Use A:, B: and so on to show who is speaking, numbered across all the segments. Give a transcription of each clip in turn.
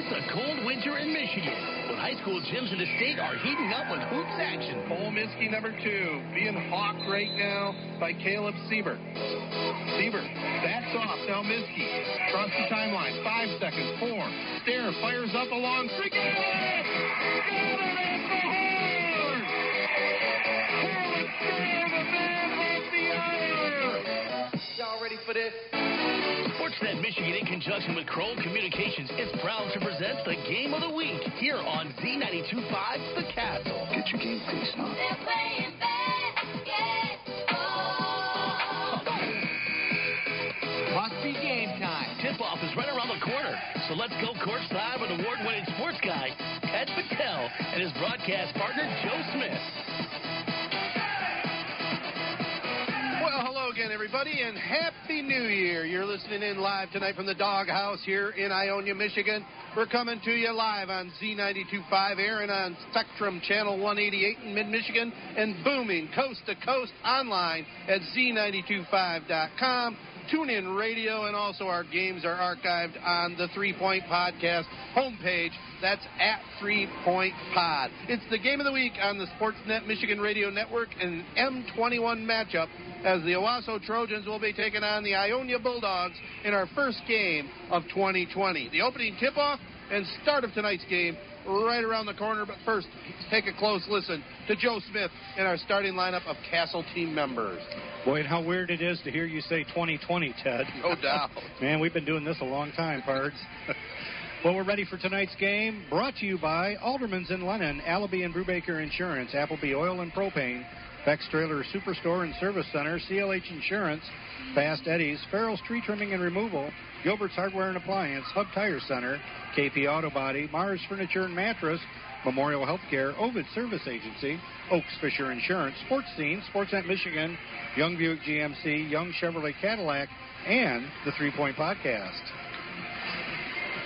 A: It's a cold winter in Michigan, but high school gyms in the state are heating up with hoops action.
B: Ole Miskey number two, being hawked right now by Caleb Siebert. Siebert backs off. Now Miskey across the timeline. Five seconds. Four. Stair fires up along. Free Got it! Got it at the horn! Caleb Stair, the man with the hour!
C: Y'all ready for this?
A: Sportsnet Michigan, in conjunction with Kroll Communications, is proud to present the Game of the Week here on Z92.5 The Castle.
D: Get your game face on.
C: Must be game time.
A: Tip-off is right around the corner, so let's go courtside with award-winning sports guy Ted Patel and his broadcast partner Joe Smith.
B: And Happy New Year. You're listening in live tonight from the Doghouse here in Ionia, Michigan. We're coming to you live on Z92.5 air and on Spectrum Channel 188 in mid-Michigan and booming coast to coast online at Z925.com. Tune in radio, and also our games are archived on the Three Point Podcast homepage. That's at Three Point Pod. It's the game of the week on the Sportsnet Michigan Radio Network and M21 matchup as the Owosso Trojans will be taking on the Ionia Bulldogs in our first game of 2020. The opening tip-off and start of tonight's game right around the corner. But first, take a close listen to Joe Smith and our starting lineup of Castle team members.
E: Boy, and how weird it is to hear you say 2020, Ted.
B: No doubt.
E: Man, we've been doing this a long time, Pards. well, we're ready for tonight's game. Brought to you by Alderman's in Lennon, Allaby and Brubaker Insurance, Appleby Oil and Propane, Beck's Trailer Superstore and Service Center, CLH Insurance, Fast Eddie's, Farrell's Tree Trimming and Removal, Gilbert's Hardware and Appliance, Hub Tire Center, KP Auto Body, Mars Furniture and Mattress, Memorial Healthcare, Ovid Service Agency, Oaks Fisher Insurance, Sports Scene, Sportsnet Michigan, Young Buick GMC, Young Chevrolet Cadillac, and the Three Point Podcast.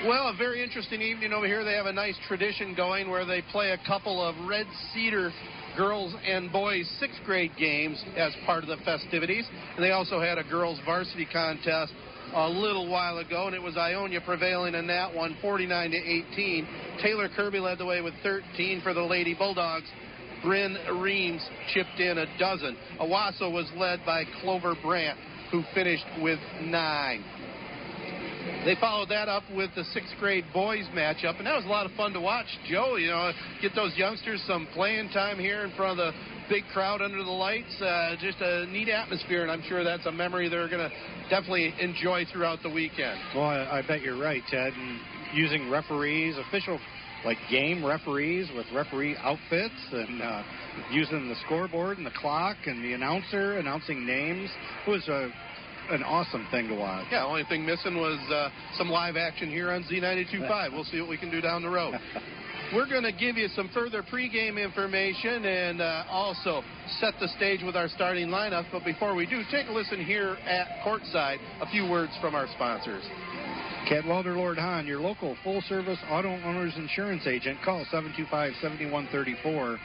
B: Well, a very interesting evening over here. They have a nice tradition going where they play a couple of Red Cedar girls and boys sixth grade games as part of the festivities. And they also had a girls varsity contest a little while ago, and it was Ionia prevailing in that one, 49 to 18. Taylor Kirby led the way with 13 for the Lady Bulldogs. Bryn Reams chipped in a dozen. Owosso was led by Clover Brandt, who finished with nine. They followed that up with the sixth grade boys matchup, and that was a lot of fun to watch. Joe, you know, get those youngsters some playing time here in front of the big crowd under the lights. Uh, just a neat atmosphere, and I'm sure that's a memory they're going to definitely enjoy throughout the weekend.
E: Well, I, I bet you're right, Ted. And using referees, official like game referees with referee outfits and uh, using the scoreboard and the clock and the announcer announcing names. It was a an awesome thing to watch.
B: Yeah, only thing missing was uh, some live action here on Z92.5. We'll see what we can do down the road. We're going to give you some further pregame information and uh, also set the stage with our starting lineup. But before we do, take a listen here at courtside. A few words from our sponsors.
E: Cadwalder Lord Hahn, your local full service auto owner's insurance agent. Call 725 7134.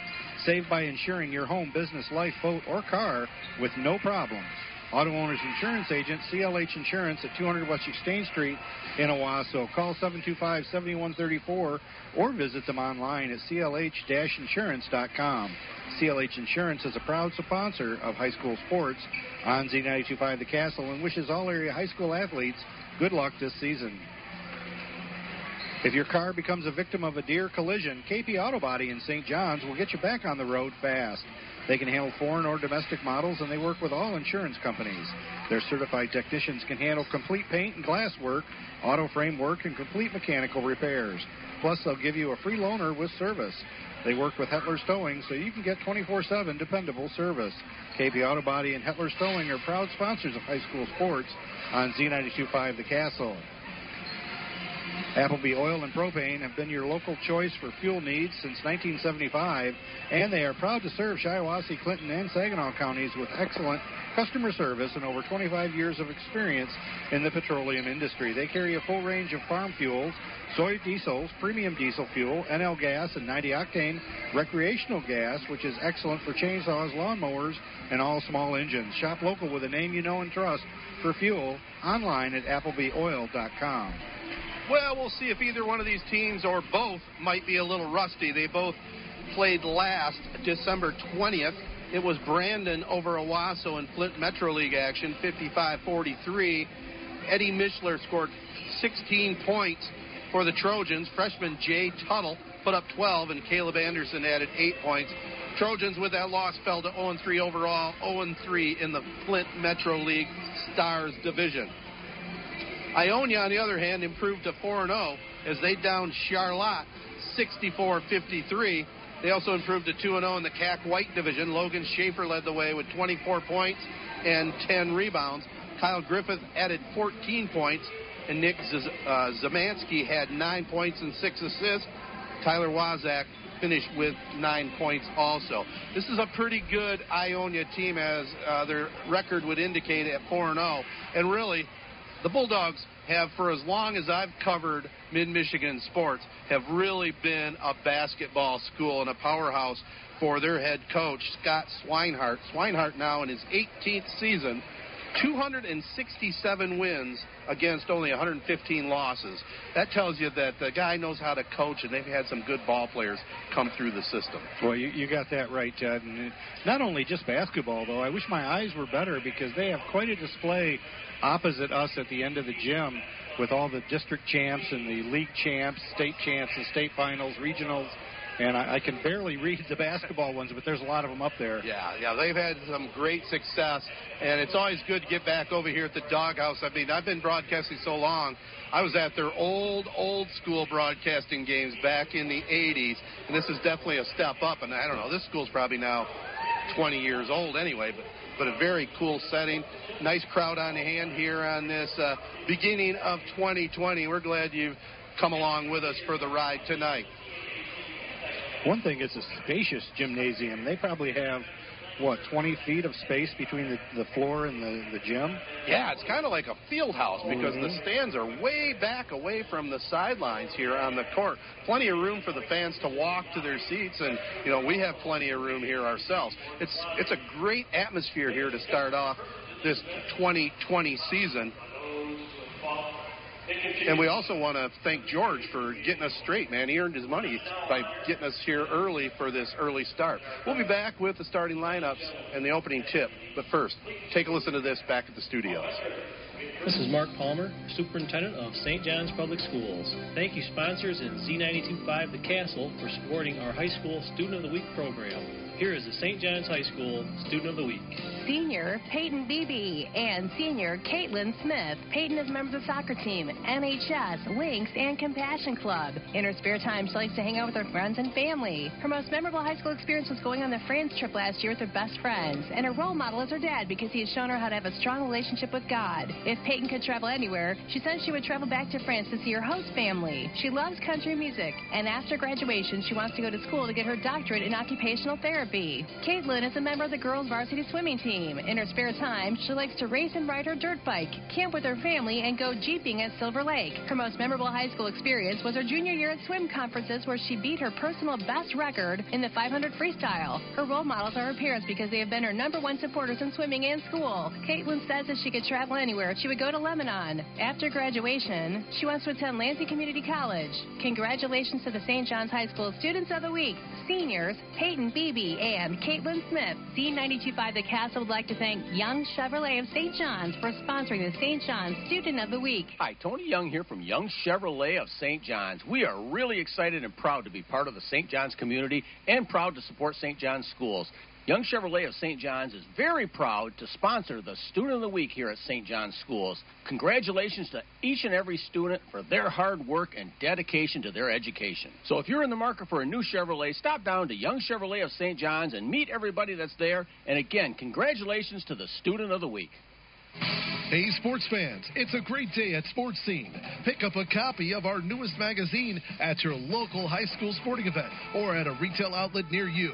E: Save by insuring your home, business, life, boat, or car with no problems. Auto Owners Insurance Agent, CLH Insurance at 200 West Exchange Street in Owosso. Call 725-7134 or visit them online at clh-insurance.com. CLH Insurance is a proud sponsor of high school sports on Z925 The Castle and wishes all area high school athletes good luck this season. If your car becomes a victim of a deer collision, KP Auto Body in St. John's will get you back on the road fast. They can handle foreign or domestic models, and they work with all insurance companies. Their certified technicians can handle complete paint and glass work, auto frame work, and complete mechanical repairs. Plus, they'll give you a free loaner with service. They work with Hetler's Towing, so you can get 24-7 dependable service. KP Auto Body and Hetler's Towing are proud sponsors of high school sports on Z92.5 The Castle. Appleby Oil and Propane have been your local choice for fuel needs since 1975, and they are proud to serve Shiawassee, Clinton, and Saginaw counties with excellent customer service and over 25 years of experience in the petroleum industry. They carry a full range of farm fuels, soy diesels, premium diesel fuel, NL gas, and 90 octane recreational gas, which is excellent for chainsaws, lawnmowers, and all small engines. Shop local with a name you know and trust for fuel online at applebyoil.com.
B: Well, we'll see if either one of these teams or both might be a little rusty. They both played last December 20th. It was Brandon over Owosso in Flint Metro League action, 55-43. Eddie Mishler scored 16 points for the Trojans. Freshman Jay Tuttle put up 12, and Caleb Anderson added 8 points. Trojans with that loss fell to 0-3 overall, 0-3 in the Flint Metro League Stars division. Ionia, on the other hand, improved to 4-0 as they downed Charlotte 64-53. They also improved to 2-0 in the CAC White division. Logan Schaefer led the way with 24 points and 10 rebounds. Kyle Griffith added 14 points, and Nick Z- uh, Zamansky had 9 points and 6 assists. Tyler Wazak finished with 9 points also. This is a pretty good Ionia team, as uh, their record would indicate at 4 0. And really, the Bulldogs have, for as long as I've covered mid Michigan sports, have really been a basketball school and a powerhouse for their head coach, Scott Swinehart. Swinehart now in his 18th season, 267 wins against only 115 losses. That tells you that the guy knows how to coach, and they've had some good ball players come through the system.
E: Well, you, you got that right, Ted. And not only just basketball, though. I wish my eyes were better because they have quite a display opposite us at the end of the gym with all the district champs and the league champs, state champs, and state finals, regionals. And I, I can barely read the basketball ones, but there's a lot of them up there.
B: Yeah, yeah, they've had some great success, and it's always good to get back over here at the doghouse. I mean, I've been broadcasting so long. I was at their old, old school broadcasting games back in the 80s, and this is definitely a step up. And I don't know, this school's probably now 20 years old anyway, but but a very cool setting. Nice crowd on hand here on this uh, beginning of 2020. We're glad you've come along with us for the ride tonight.
E: One thing is a spacious gymnasium. They probably have what 20 feet of space between the, the floor and the, the gym.
B: Yeah, it's kind of like a field house because
E: Mhm.
B: the stands are way back away from the sidelines here on the court. Plenty of room for the fans to walk to their seats, and you know we have plenty of room here ourselves. It's it's a great atmosphere here to start off this 2020 season. And we also want to thank George for getting us straight, man. He earned his money by getting us here early for this early start. We'll be back with the starting lineups and the opening tip. But first, take a listen to this back at the studios.
D: This is Mark Palmer, Superintendent of St. John's Public Schools. Thank you, sponsors and Z925 The Castle, for supporting our high school Student of the Week program. Here is the St. John's High School Student of the Week.
F: Senior Peyton Beebe and senior Caitlin Smith. Peyton is members of soccer team, NHS, Lynx, and Compassion Club. In her spare time, she likes to hang out with her friends and family. Her most memorable high school experience was going on the France trip last year with her best friends. And her role model is her dad because he has shown her how to have a strong relationship with God. If Peyton could travel anywhere, she says she would travel back to France to see her host family. She loves country music, and after graduation, she wants to go to school to get her doctorate in occupational therapy. Caitlin is a member of the girls' varsity swimming team. In her spare time, she likes to race and ride her dirt bike, camp with her family, and go jeeping at Silver Lake. Her most memorable high school experience was her junior year at swim conferences where she beat her personal best record in the 500 freestyle. Her role models are her parents because they have been her number one supporters in swimming and school. Caitlin says if she could travel anywhere, she would go to Lebanon. After graduation, she wants to attend Lansing Community College. Congratulations to the St. John's High School Students of the Week, seniors Peyton Beebe and Caitlin Smith. Z925 The Castle would like to thank Young Chevrolet of St. John's for sponsoring the St. John's Student of the Week.
G: Hi, Tony Young here from Young Chevrolet of St. John's. We are really excited and proud to be part of the St. John's community and proud to support St. John's schools. Young Chevrolet of St. John's is very proud to sponsor the Student of the Week here at St. John's Schools. Congratulations to each and every student for their hard work and dedication to their education. So if you're in the market for a new Chevrolet, stop down to Young Chevrolet of St. John's and meet everybody that's there. And again, congratulations to the Student of the Week.
H: Hey, sports fans, it's a great day at Sports Scene. Pick up a copy of our newest magazine at your local high school sporting event or at a retail outlet near you.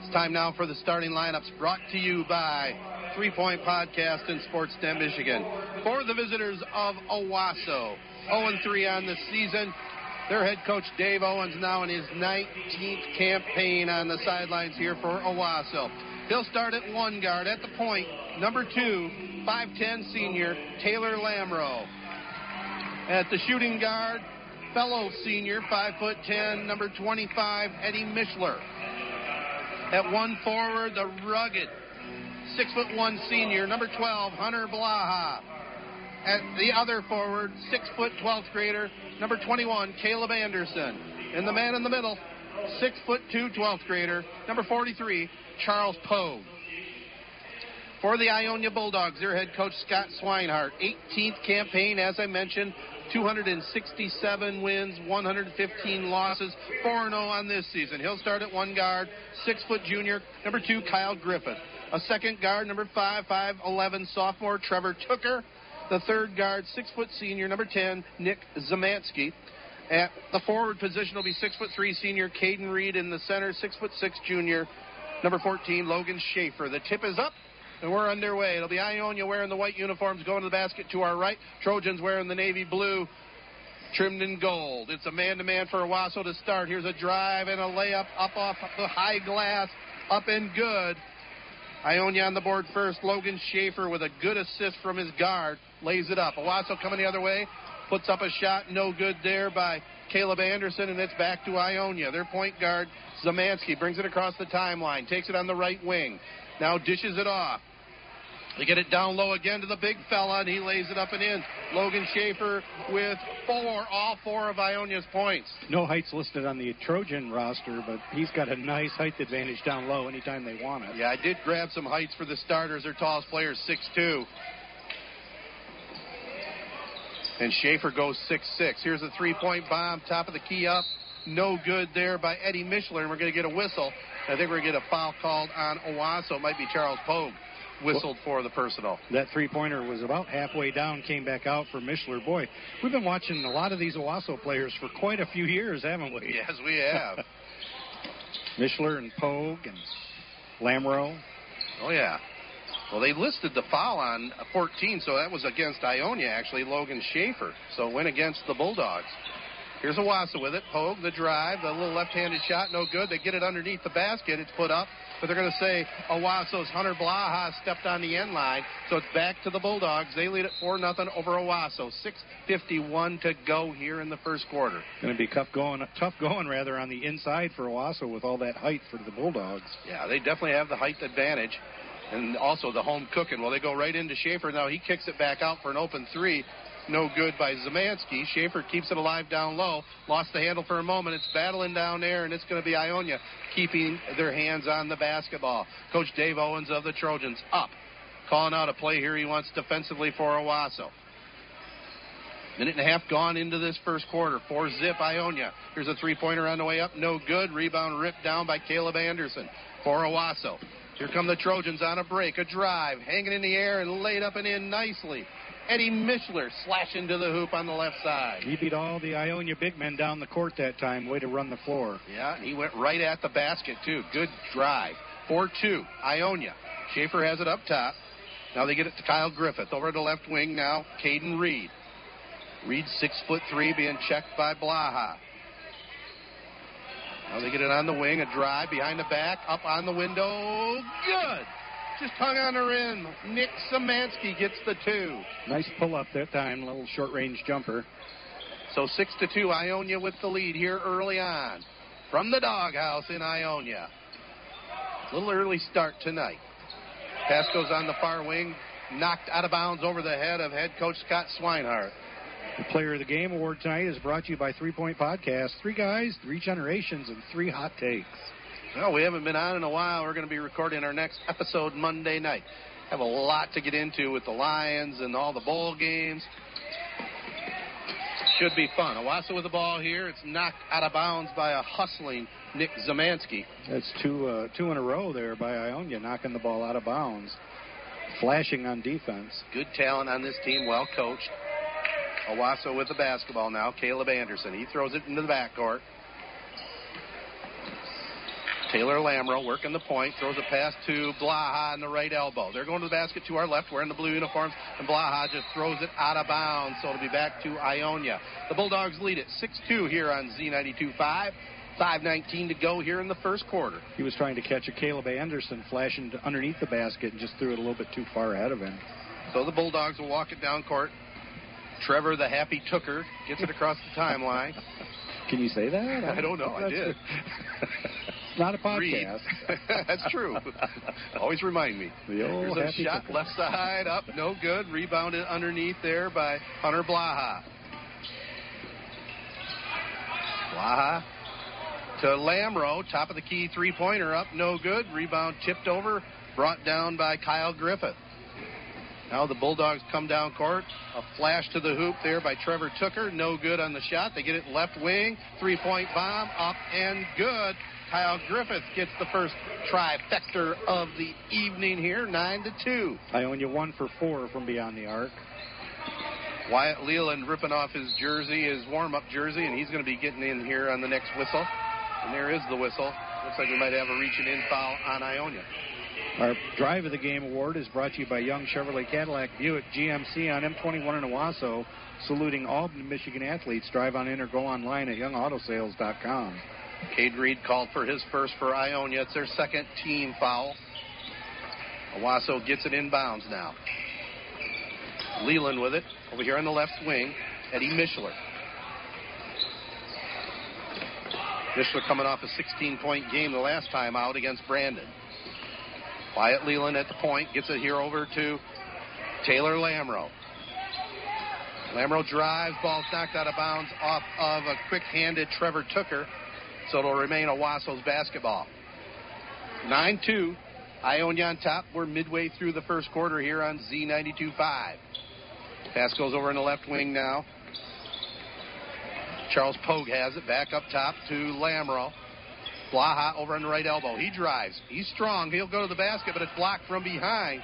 B: It's time now for the starting lineups brought to you by Three Point Podcast and Sportsnet Michigan. For the visitors of Owosso, 0 3 on the season. Their head coach Dave Owens now in his 19th campaign on the sidelines here for Owosso. He'll start at one guard at the point. Number two, 5'10 senior Taylor Lamro. At the shooting guard, fellow senior, 5'10, number 25, Eddie Mishler. At one forward, the rugged, six foot one senior, number 12, Hunter Blaha. At the other forward, six foot 12th grader, number 21, Caleb Anderson. And the man in the middle, 6'2 12th grader, number 43, Charles Pogue. For the Ionia Bulldogs, their head coach Scott Swinehart, 18th campaign, as I mentioned, 267 wins, 115 losses, 4 0 on this season. He'll start at one guard, six foot junior, number two, Kyle Griffith. A second guard, number five, 5'11 sophomore, Trevor Tooker. The third guard, six foot senior, number 10, Nick Zamansky. At the forward position will be six foot three senior Caden Reed in the center, six foot six junior, number 14, Logan Schaefer. The tip is up. And we're underway. It'll be Ionia wearing the white uniforms going to the basket to our right. Trojans wearing the navy blue trimmed in gold. It's a man-to-man for Owosso to start. Here's a drive and a layup up off the high glass. Up and good. Ionia on the board first. Logan Schaefer with a good assist from his guard. Lays it up. Owosso coming the other way. Puts up a shot. No good there by Caleb Anderson, and it's back to Ionia. Their point guard, Zamansky, brings it across the timeline. Takes it on the right wing. Now dishes it off. They get it down low again to the big fella, and he lays it up and in. Logan Schaefer with four, all four of Ionia's points.
E: No heights listed on the Trojan roster, but he's got a nice height advantage down low anytime they want it.
B: Yeah, I did grab some heights for the starters. Their tallest player is 6'2". And Schaefer goes 6'6". Here's a three-point bomb, top of the key up. No good there by Eddie Mishler, and we're going to get a whistle. I think we're going to get a foul called on Owosso. It might be Charles Pogue whistled for the personal.
E: That three pointer was about halfway down, came back out for Mishler. Boy, we've been watching a lot of these Owosso players for quite a few years, haven't we?
B: Yes, we have.
E: Mishler and Pogue and Lamro.
B: Oh, yeah. Well, they listed the foul on 14, so that was against Ionia, actually, Logan Schaefer. So it went against the Bulldogs. Here's Owosso with it. Pogue, the drive, the little left-handed shot, no good. They get it underneath the basket. It's put up, but they're going to say Owosso's Hunter Blaha stepped on the end line. So it's back to the Bulldogs. They lead it 4 nothing over Owosso. 6.51 to go here in the first quarter.
E: Going to be tough going, tough going rather on the inside for Owosso with all that height for the Bulldogs.
B: Yeah, they definitely have the height advantage. And also the home cooking. Well, they go right into Schaefer. Now he kicks it back out for an open three no good by Zamansky. Schaefer keeps it alive down low. Lost the handle for a moment. It's battling down there, and it's going to be Ionia keeping their hands on the basketball. Coach Dave Owens of the Trojans up. Calling out a play here he wants defensively for Owosso. Minute and a half gone into this first quarter. Four zip Ionia. Here's a three pointer on the way up. No good. Rebound ripped down by Caleb Anderson for Owosso. Here come the Trojans on a break. A drive. Hanging in the air and laid up and in nicely. Eddie Mishler slashing to the hoop on the left side.
E: He beat all the Ionia big men down the court that time. Way to run the floor.
B: Yeah, he went right at the basket, too. Good drive. 4 2, Ionia. Schaefer has it up top. Now they get it to Kyle Griffith. Over to left wing now, Caden Reed. Reed, six foot three, being checked by Blaha. Now they get it on the wing, a drive behind the back, up on the window. Good! Just hung on her in. Nick Zamansky gets the two.
E: Nice pull up that time, little short range jumper.
B: So six to two, Ionia with the lead here early on. From the doghouse in Ionia. Little early start tonight. Pass goes on the far wing, knocked out of bounds over the head of head coach Scott Swinehart.
E: The Player of the Game award tonight is brought to you by Three Point Podcast. Three guys, three generations, and three hot takes.
B: Well, we haven't been on in a while. We're going to be recording our next episode Monday night. Have a lot to get into with the Lions and all the bowl games. Should be fun. Owosso with the ball here. It's knocked out of bounds by a hustling Nick Zamansky.
E: That's two uh, two in a row there by Ionia, knocking the ball out of bounds. Flashing on defense.
B: Good talent on this team, well coached. Owosso with the basketball now. Caleb Anderson. He throws it into the backcourt. Taylor Lamro working the point, throws a pass to Blaha on the right elbow. They're going to the basket to our left, wearing the blue uniforms, and Blaha just throws it out of bounds. So it'll be back to Ionia. The Bulldogs lead it 6-2 here on Z92.5. 5.19 to go here in the first quarter.
E: He was trying to catch a Caleb Anderson flashing underneath the basket and just threw it a little bit too far ahead of him.
B: So the Bulldogs will walk it down court. Trevor, the happy tooker, gets it across the timeline.
E: Can you say that?
B: I don't know. I did.
E: not a podcast.
B: That's true. Always remind me.
E: The old
B: Here's a shot left side up, no good. Rebounded underneath there by Hunter Blaha. Blaha to Lamro, top of the key three pointer up, no good. Rebound tipped over, brought down by Kyle Griffith. Now the Bulldogs come down court. A flash to the hoop there by Trevor Tooker. No good on the shot. They get it left wing. Three point bomb up and good. Kyle Griffith gets the first trifecta of the evening here, 9 to 2.
E: Ionia one for four from beyond the arc.
B: Wyatt Leland ripping off his jersey, his warm up jersey, and he's going to be getting in here on the next whistle. And there is the whistle. Looks like we might have a reaching in foul on Ionia.
E: Our Drive of the Game award is brought to you by Young Chevrolet Cadillac Buick GMC on M21 in Owosso, saluting all Michigan athletes. Drive on in or go online at youngautosales.com.
B: Cade Reed called for his first for Ionia. It's their second team foul. Owosso gets it inbounds now. Leland with it over here on the left wing. Eddie Mishler. Mishler coming off a 16 point game the last time out against Brandon. Wyatt Leland at the point gets it here over to Taylor Lamro. Lamro drives, ball's knocked out of bounds off of a quick handed Trevor Tooker. So it'll remain a Owosso's basketball. 9 2. Ionia on top. We're midway through the first quarter here on Z92.5. Pass goes over in the left wing now. Charles Pogue has it back up top to Lamro. Blaha over on the right elbow. He drives. He's strong. He'll go to the basket, but it's blocked from behind.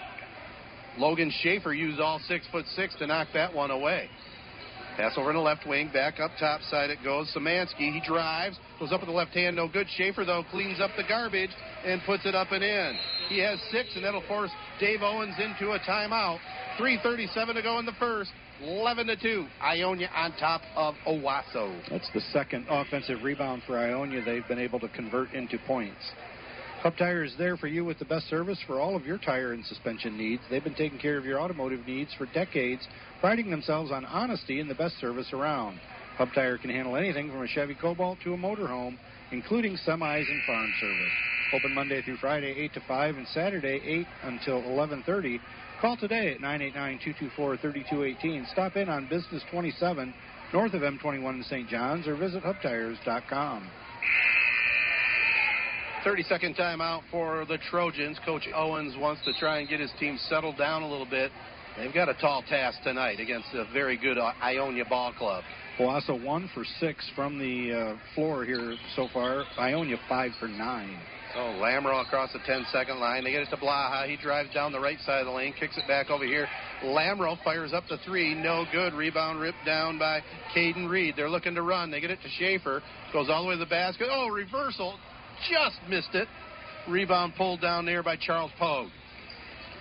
B: Logan Schaefer used all six foot six to knock that one away. Pass over in the left wing, back up top side it goes. Zamansky, he drives, goes up with the left hand, no good. Schaefer, though, cleans up the garbage and puts it up and in. He has six, and that'll force Dave Owens into a timeout. 3.37 to go in the first. 11 to 2. Ionia on top of Owosso.
E: That's the second offensive rebound for Ionia they've been able to convert into points. Hub Tire is there for you with the best service for all of your tire and suspension needs. They've been taking care of your automotive needs for decades, priding themselves on honesty and the best service around. Hub Tire can handle anything from a Chevy Cobalt to a motorhome, including semis and farm service. Open Monday through Friday, 8 to 5, and Saturday, 8 until 11:30. Call today at 989-224-3218. Stop in on Business 27, north of M21 in St. John's, or visit hubtires.com.
B: 30 second timeout for the Trojans. Coach Owens wants to try and get his team settled down a little bit. They've got a tall task tonight against a very good uh, Ionia ball club.
E: Owosso one for six from the uh, floor here so far. Ionia five for nine.
B: So Lamro across the 10 second line. They get it to Blaha. He drives down the right side of the lane, kicks it back over here. Lamro fires up the three. No good. Rebound ripped down by Caden Reed. They're looking to run. They get it to Schaefer. Goes all the way to the basket. Oh, reversal. Just missed it. Rebound pulled down there by Charles Pogue.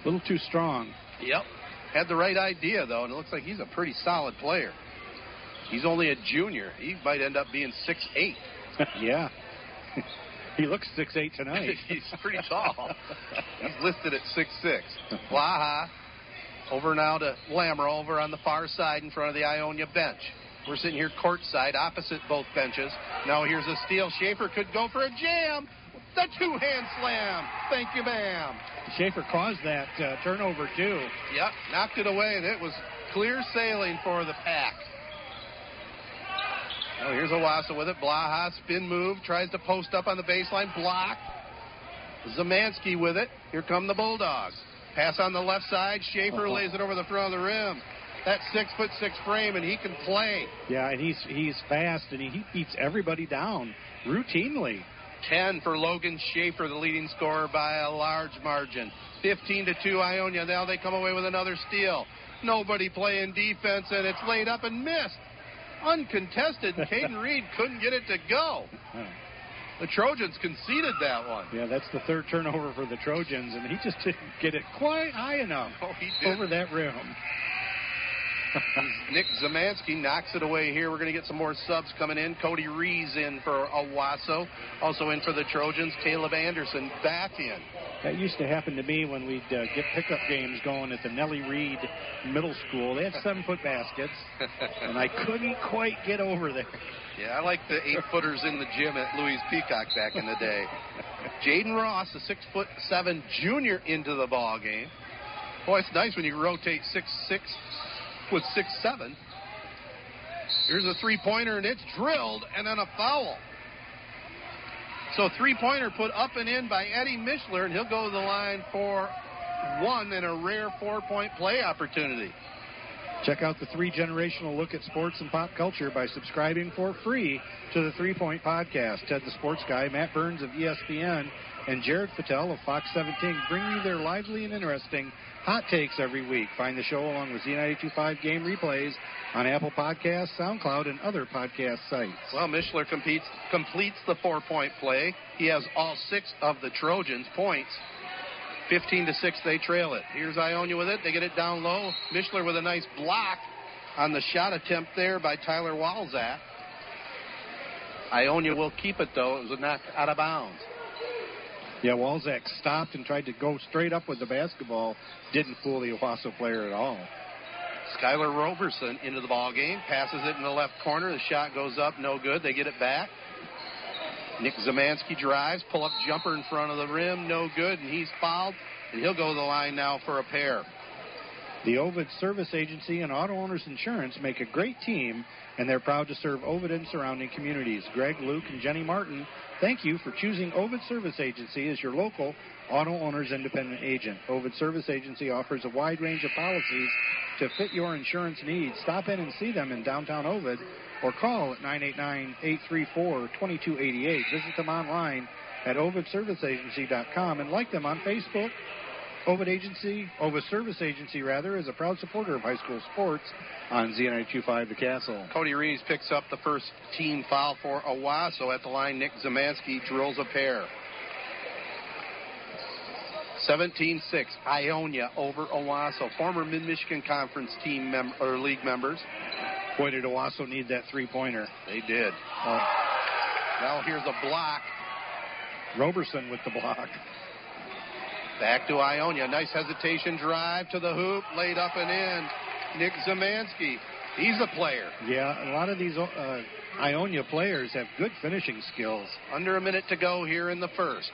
E: A little too strong.
B: Yep. Had the right idea, though, and it looks like he's a pretty solid player. He's only a junior. He might end up being six eight.
E: yeah. he looks six eight tonight.
B: He's pretty tall. He's listed at six six. Blaha over now to Lammer over on the far side in front of the Ionia bench. We're sitting here courtside opposite both benches. Now here's a steal. Schaefer could go for a jam. The two hand slam. Thank you, ma'am.
E: Schaefer caused that uh, turnover too.
B: Yep, knocked it away, and it was clear sailing for the pack. Oh, here's Owosso with it. Blaha spin move, tries to post up on the baseline, blocked. Zamansky with it. Here come the Bulldogs. Pass on the left side. Schaefer
E: Uh-oh.
B: lays it over the front of the rim. That six foot six frame, and he can play.
E: Yeah, and he's he's fast and he, he beats everybody down routinely.
B: 10 for Logan Schaefer, the leading scorer by a large margin. 15 to 2 Ionia. Now they come away with another steal. Nobody playing defense, and it's laid up and missed. Uncontested, Caden Reed couldn't get it to go. The Trojans conceded that one.
E: Yeah, that's the third turnover for the Trojans, and he just didn't get it quite high enough
B: Oh, he
E: over that rim.
B: Nick Zamansky knocks it away here. We're going to get some more subs coming in. Cody Rees in for Owosso. Also in for the Trojans, Caleb Anderson back in.
E: That used to happen to me when we'd uh, get pickup games going at the Nellie Reed Middle School. They had seven foot baskets, and I couldn't quite get over there.
B: Yeah, I like the eight footers in the gym at Louis Peacock back in the day. Jaden Ross, a six foot seven junior, into the ball game. Boy, it's nice when you rotate six six with six seven. Here's a three pointer and it's drilled and then a foul. So three pointer put up and in by Eddie Mishler and he'll go to the line for one and a rare four point play opportunity.
E: Check out the three generational look at sports and pop culture by subscribing for free to the Three Point Podcast. Ted the Sports Guy, Matt Burns of ESPN, and Jared Fattel of Fox 17 bring you their lively and interesting hot takes every week. Find the show along with Z925 game replays on Apple Podcasts, SoundCloud, and other podcast sites.
B: Well, Mishler competes, completes the four point play. He has all six of the Trojans' points. 15 to 6, they trail it. Here's Ionia with it. They get it down low. Mishler with a nice block on the shot attempt there by Tyler Walzak. Ionia will keep it, though. It was a knock out of bounds.
E: Yeah, Walzak stopped and tried to go straight up with the basketball. Didn't fool the Owosso player at all.
B: Skylar Roberson into the ball game, passes it in the left corner. The shot goes up, no good. They get it back. Nick Zamansky drives, pull up jumper in front of the rim, no good, and he's fouled. And he'll go to the line now for a pair.
E: The Ovid Service Agency and Auto Owners Insurance make a great team, and they're proud to serve Ovid and surrounding communities. Greg, Luke, and Jenny Martin, thank you for choosing Ovid Service Agency as your local auto owner's independent agent. Ovid Service Agency offers a wide range of policies to fit your insurance needs. Stop in and see them in downtown Ovid or call at 989-834-2288. Visit them online at ovidserviceagency.com and like them on Facebook. Ovid Agency, Ovid Service Agency rather, is a proud supporter of high school sports on Z925 The Castle.
B: Cody Reeves picks up the first team foul for Owosso at the line. Nick Zamansky drills a pair. 17-6, Ionia over Owosso. Former Mid-Michigan Conference team mem- or league members.
E: Boy, did Owosso need that three-pointer.
B: They did.
E: Oh,
B: Now here's a block.
E: Roberson with the block.
B: Back to Ionia. Nice hesitation drive to the hoop. Laid up and in. Nick Zamansky. He's a player.
E: Yeah, a lot of these uh, Ionia players have good finishing skills.
B: Under a minute to go here in the first.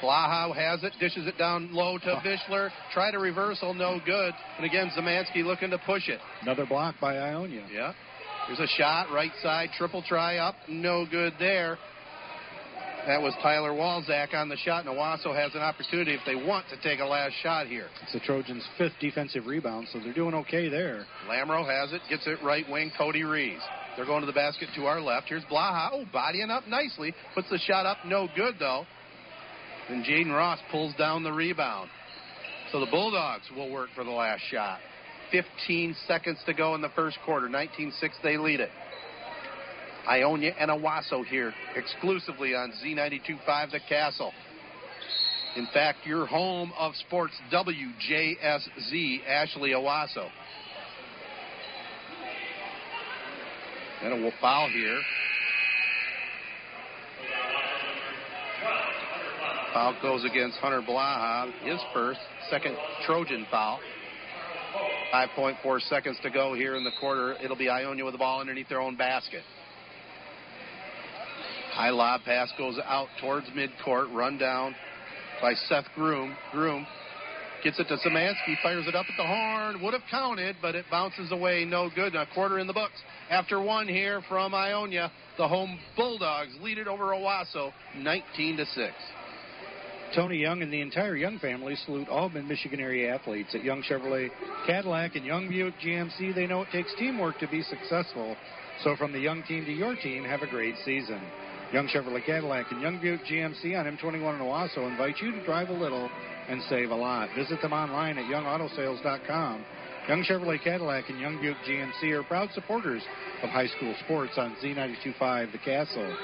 B: Blaha has it, dishes it down low to Mishler. Try to reversal, no good. And again, Zamansky looking to push it.
E: Another block by Ionia.
B: Yeah. There's a shot, right side, triple try up, no good there. That was Tyler Walzak on the shot, and Owosso has an opportunity if they want to take a last shot here.
E: It's the Trojans' fifth defensive rebound, so they're doing okay there.
B: Lamro has it, gets it right wing, Cody Rees. They're going to the basket to our left. Here's Blaha. Oh, bodying up nicely. Puts the shot up, no good though. And Jaden Ross pulls down the rebound. So the Bulldogs will work for the last shot. 15 seconds to go in the first quarter. 19 6, they lead it. Ionia and Owosso here exclusively on Z92.5 The Castle. In fact, your home of sports WJSZ, Ashley Owosso. And a foul here. Foul goes against Hunter Blaha, his first, second Trojan foul. 5.4 seconds to go here in the quarter. It'll be Ionia with the ball underneath their own basket. High lob pass goes out towards midcourt, run down by Seth Groom. Groom gets it to Zamansky, fires it up at the horn. Would have counted, but it bounces away, no good. A quarter in the books. After one here from Ionia, the home Bulldogs lead it over Owosso, 19 to six.
E: Tony Young and the entire Young family salute all Mid-Michigan area athletes at Young Chevrolet Cadillac and Young Buick GMC. They know it takes teamwork to be successful. So from the Young team to your team, have a great season. Young Chevrolet Cadillac and Young Buick GMC on M21 in Owosso invite you to drive a little and save a lot. Visit them online at youngautosales.com Young Chevrolet Cadillac and Young Buick GMC are proud supporters of high school sports on Z92.5 The Castle.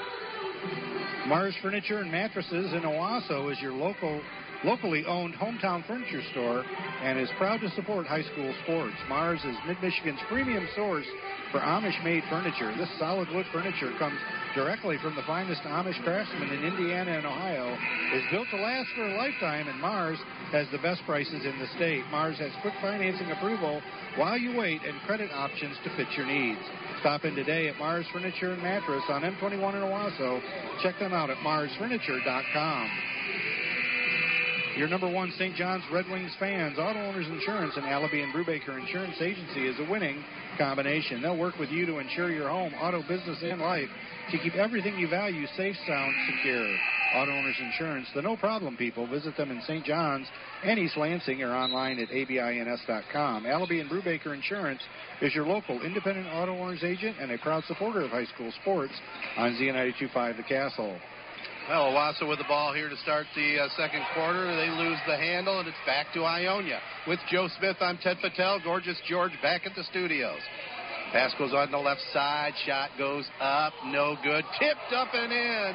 E: Mars Furniture and Mattresses in Owosso is your local locally owned hometown furniture store and is proud to support high school sports. Mars is Mid Michigan's premium source for Amish made furniture. This solid wood furniture comes directly from the finest Amish craftsmen in Indiana and Ohio, is built to last for a lifetime, and Mars has the best prices in the state. Mars has quick financing approval while you wait and credit options to fit your needs. Stop in today at Mars Furniture and Mattress on M21 in Owosso. Check them out at marsfurniture.com. Your number one St. John's Red Wings fans, Auto Owners Insurance and Allaby and Brubaker Insurance Agency is a winning combination. They'll work with you to insure your home, auto, business, and life to keep everything you value safe, sound, secure. Auto Owners Insurance, the no problem people. Visit them in St. John's and East Lansing or online at abins.com. Allaby and Brubaker Insurance is your local independent auto owners agent and a proud supporter of high school sports on Z925 The Castle.
B: Well, Owosso with the ball here to start the uh, second quarter. They lose the handle, and it's back to Ionia. With Joe Smith, I'm Ted Patel. Gorgeous George back at the studios. Pass goes on the left side. Shot goes up. No good. Tipped up and in.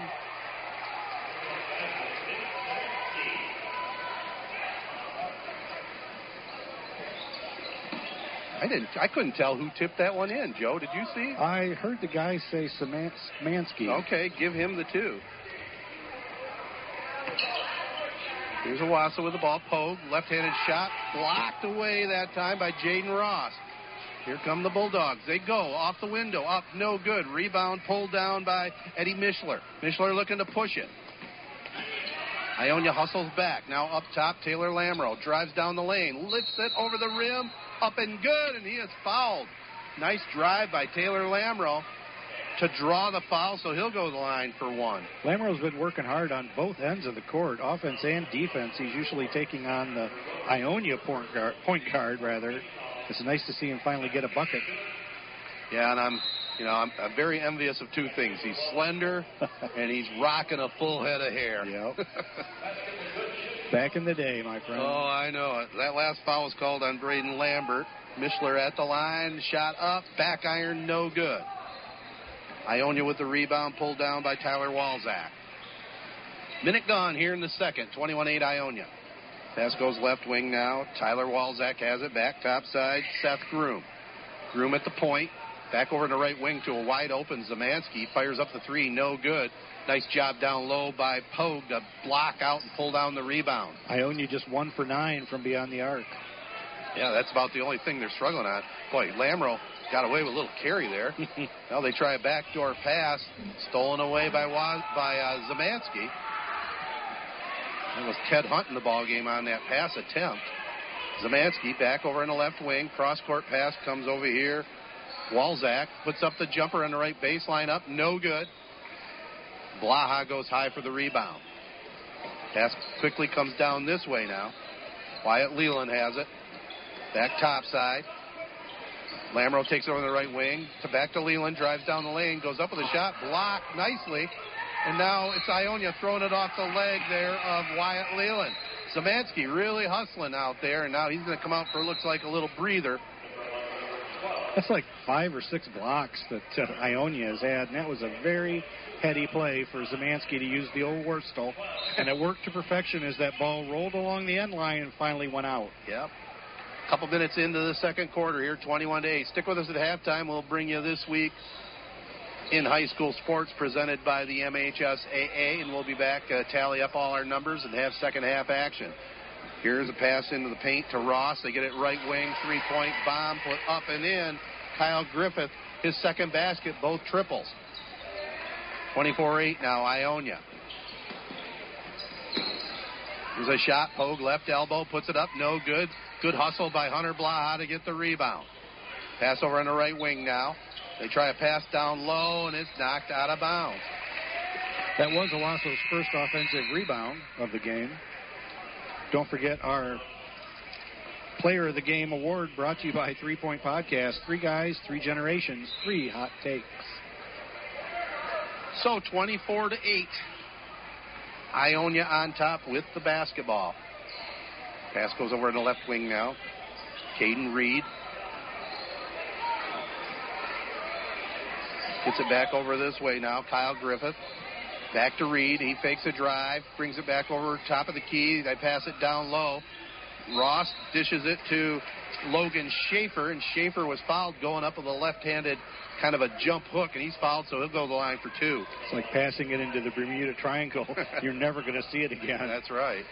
B: I didn't. I couldn't tell who tipped that one in. Joe, did you see?
E: I heard the guy say Zamansky.
B: Okay, give him the two. Here's Owosso with the ball. Pogue, left-handed shot, blocked away that time by Jaden Ross. Here come the Bulldogs. They go off the window, up, no good. Rebound pulled down by Eddie Mishler. Mishler looking to push it. Ionia hustles back. Now up top, Taylor Lamro drives down the lane, lifts it over the rim, up and good, and he is fouled. Nice drive by Taylor Lamro to draw the foul, so he'll go to the line for one.
E: Lamro's been working hard on both ends of the court, offense and defense. He's usually taking on the Ionia point guard, point guard rather. It's nice to see him finally get a bucket.
B: Yeah, and I'm, you know, I'm, I'm very envious of two things. He's slender, and he's rocking a full head of hair.
E: Yep. Back in the day, my friend.
B: Oh, I know it. That last foul was called on Braden Lambert. Mishler at the line, shot up, back iron, no good. Ionia with the rebound, pulled down by Tyler Walzak. Minute gone here in the second, 21-8 Ionia. Pass goes left wing now. Tyler Walzak has it back top side. Seth Groom. Groom at the point. Back over to right wing to a wide open Zamansky. Fires up the three. No good. Nice job down low by Pogue to block out and pull down the rebound.
E: Ionia just one for nine from beyond the arc.
B: Yeah, that's about the only thing they're struggling on. Boy, Lamro got away with a little carry there. now they try a backdoor pass, stolen away by by uh, Zamansky. It was Ted Hunt in the ball game on that pass attempt. Zamansky back over in the left wing. Cross court pass comes over here. Walzak puts up the jumper on the right baseline up. No good. Blaha goes high for the rebound. Pass quickly comes down this way now. Wyatt Leland has it. Back top side. Lamro takes over the right wing. To back to Leland, drives down the lane, goes up with a shot, blocked nicely. And now it's Ionia throwing it off the leg there of Wyatt Leland. Zamansky really hustling out there, and now he's going to come out for looks like a little breather.
E: That's like five or six blocks that uh, Ionia has had, and that was a very heady play for Zamansky to use the old Wurstel, and it worked to perfection as that ball rolled along the end line and finally went out.
B: Yep. Couple minutes into the second quarter here, 21 to 8. Stick with us at halftime. We'll bring you this week in high school sports presented by the MHSAA, and we'll be back to tally up all our numbers and have second half action. Here's a pass into the paint to Ross. They get it right wing, three point bomb put up and in. Kyle Griffith, his second basket, both triples. 24 8 now, Ionia. There's a shot. Pogue left elbow puts it up. No good. Good hustle by Hunter Blaha to get the rebound. Pass over on the right wing now. They try a pass down low, and it's knocked out of bounds.
E: That was Owosso's first offensive rebound of the game. Don't forget our Player of the Game award brought to you by Three Point Podcast. Three guys, three generations, three hot takes.
B: So 24 to 8. Ionia on top with the basketball. Pass goes over to the left wing now. Caden Reed. Gets it back over this way now. Kyle Griffith. Back to Reed. He fakes a drive, brings it back over top of the key. They pass it down low. Ross dishes it to Logan Schaefer, and Schaefer was fouled going up with a left-handed kind of a jump hook, and he's fouled, so he'll go to the line for two.
E: It's like passing it into the Bermuda Triangle. You're never going to see it again.
B: That's right.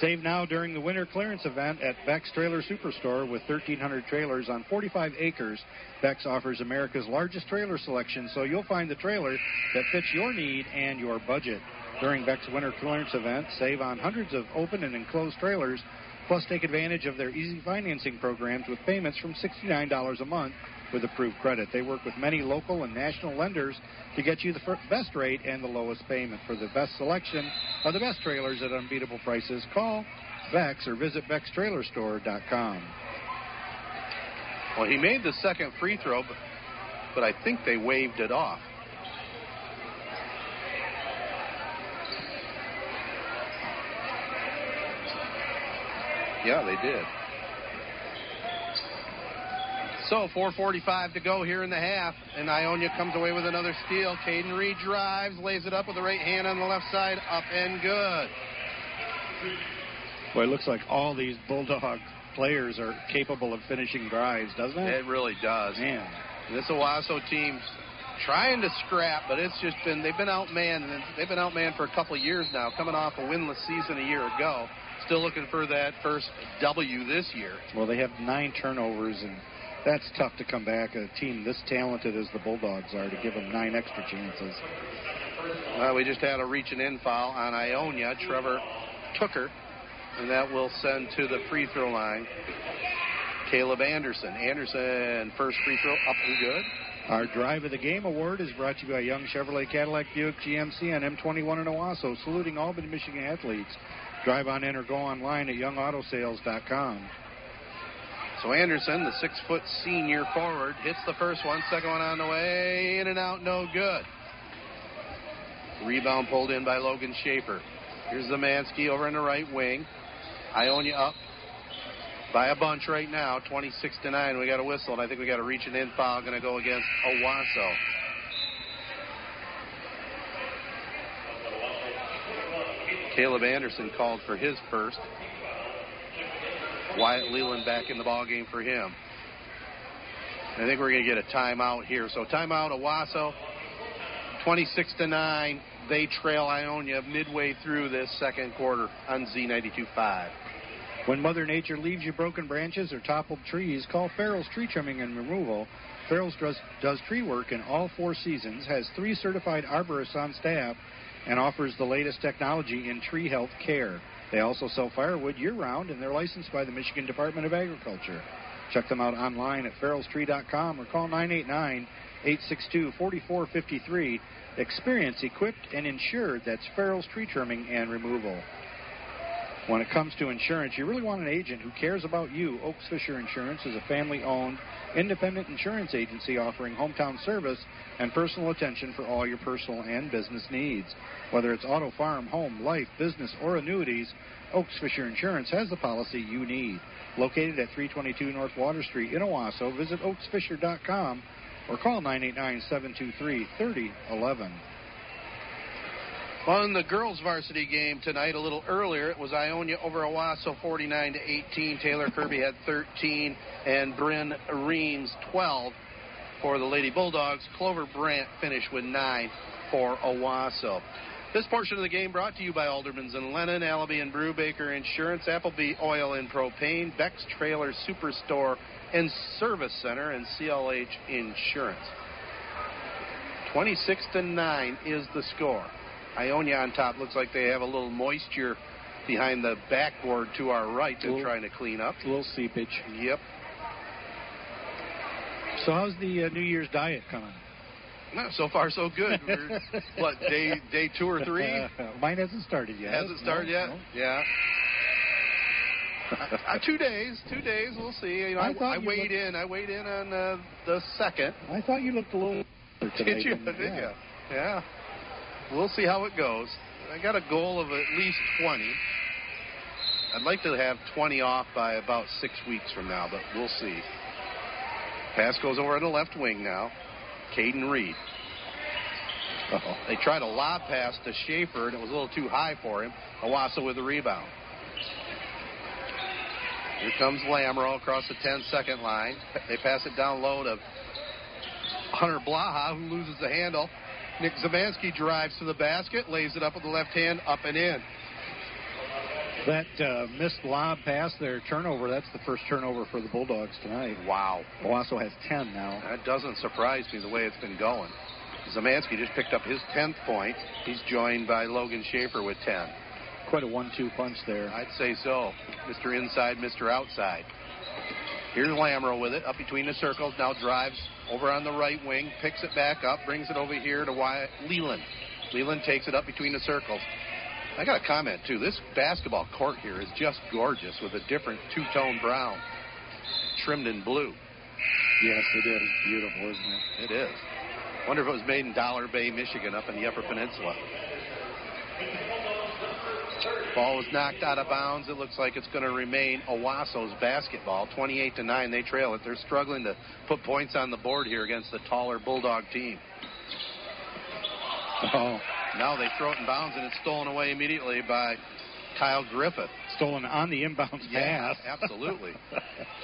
E: Save now during the winter clearance event at Beck's Trailer Superstore with 1,300 trailers on 45 acres. Beck's offers America's largest trailer selection, so you'll find the trailer that fits your need and your budget. During Beck's winter clearance event, save on hundreds of open and enclosed trailers, plus take advantage of their easy financing programs with payments from $69 a month with approved credit. They work with many local and national lenders to get you the best rate and the lowest payment. For the best selection of the best trailers at unbeatable prices, call Beck's or visit BexTrailerStore.com.
B: Well, he made the second free throw, but, but I think they waved it off. Yeah, they did. So 4:45 to go here in the half, and Ionia comes away with another steal. Caden Reed drives, lays it up with the right hand on the left side, up and good.
E: Boy, it looks like all these Bulldog players are capable of finishing drives, doesn't it?
B: It really does.
E: Man,
B: this Owosso team's trying to scrap, but it's just been they've been outmanned. And they've been outmanned for a couple of years now, coming off a winless season a year ago. Still looking for that first W this year.
E: Well, they have nine turnovers, and that's tough to come back. A team this talented as the Bulldogs are to give them nine extra chances.
B: Well, we just had a reach and in foul on Ionia. Trevor Tooker, and that will send to the free throw line. Caleb Anderson. Anderson, first free throw up and good.
E: Our Drive of the Game award is brought to you by Young Chevrolet Cadillac Buick GMC and M21 in Owosso, saluting Albany, Michigan athletes. Drive on in or go online at youngautosales.com.
B: So Anderson, the six foot senior forward, hits the first one, second one on the way, in and out, no good. Rebound pulled in by Logan Schaefer. Here's Zamansky over in the right wing. Ionia up by a bunch right now, 26 to 9. We got a whistle, and I think we got a reach and in foul going to go against Owosso. Caleb Anderson called for his first. Wyatt Leland back in the ball game for him. I think we're going to get a timeout here. So timeout, Owosso, 26 to 9. They trail Ionia midway through this second quarter on Z92.5.
E: When Mother Nature leaves you broken branches or toppled trees, call Farrell's Tree Trimming and Removal. Farrell's does, does tree work in all four seasons, has three certified arborists on staff, and offers the latest technology in tree health care. They also sell firewood year round, and they're licensed by the Michigan Department of Agriculture. Check them out online at farrellstree.com or call 989 862 4453. Experience equipped and insured. That's Farrell's Tree Trimming and Removal. When it comes to insurance, you really want an agent who cares about you. Oaks Fisher Insurance is a family owned, independent insurance agency offering hometown service and personal attention for all your personal and business needs. Whether it's auto, farm, home, life, business, or annuities, Oaks Fisher Insurance has the policy you need. Located at 322 North Water Street in Owosso, visit oaksfisher.com or call 989 723 3011.
B: On the girls' varsity game tonight, a little earlier, it was Ionia over Owosso 49 to 18. Taylor Kirby had 13, and Bryn Reams 12 for the Lady Bulldogs. Clover Brandt finished with nine for Owosso. This portion of the game brought to you by Aldermans and Lennon, Allaby and Brewbaker Insurance, Appleby Oil and Propane, Beck's Trailer Superstore and Service Center, and CLH Insurance. 26 to 9 is the score. Ionia on top looks like they have a little moisture behind the backboard to our right they're
E: Little-
B: trying to clean up.
E: A little seepage.
B: Yep.
E: So, how's the uh, New Year's diet coming?
B: No, so far so good. We're, what day day two or three?
E: Uh, mine hasn't started yet.
B: Hasn't started
E: No,
B: yet?
E: no.
B: Yeah. Uh, two days, two days. We'll see. You know,
E: I
B: I, I
E: you
B: weighed
E: looked-
B: in. I weighed in on uh, the second.
E: I thought you looked a little.
B: Did you? Did you? Yeah. We'll see how it goes. I got a goal of at least 20. I'd like to have 20 off by about six weeks from now, but we'll see. Pass goes over on the left wing now. Caden Reed.
E: Uh-oh.
B: They tried a lob pass to Schaefer, and it was a little too high for him. Owosso with the rebound. Here comes Lamro across the 10 second line. They pass it down low to Hunter Blaha, who loses the handle. Nick Zamansky drives to the basket, lays it up with the left hand, up and in.
E: That uh, missed lob pass there, turnover, that's the first turnover for the Bulldogs tonight.
B: Wow.
E: Owosso has 10 now.
B: That doesn't surprise me the way it's been going. Zamansky just picked up his 10th point. He's joined by Logan Schaefer with 10.
E: Quite a one-two punch there.
B: I'd say so. Mr. Inside, Mr. Outside. Here's Lamro with it, up between the circles, now drives over on the right wing, picks it back up, brings it over here to Wyatt Leland. Leland takes it up between the circles. I got a comment, too. This basketball court here is just gorgeous with a different two-tone brown trimmed in blue.
E: Yes, it is. Beautiful, isn't it?
B: It is. Wonder if it was made in Dollar Bay, Michigan, up in the Upper Peninsula. Ball was knocked out of bounds. It looks like it's going to remain Owosso's basketball. 28 to 9. They trail it. They're struggling to put points on the board here against the taller Bulldog team.
E: Oh.
B: Now they throw it in bounds and it's stolen away immediately by Kyle Griffith.
E: Stolen on the inbounds
B: yeah,
E: pass.
B: absolutely.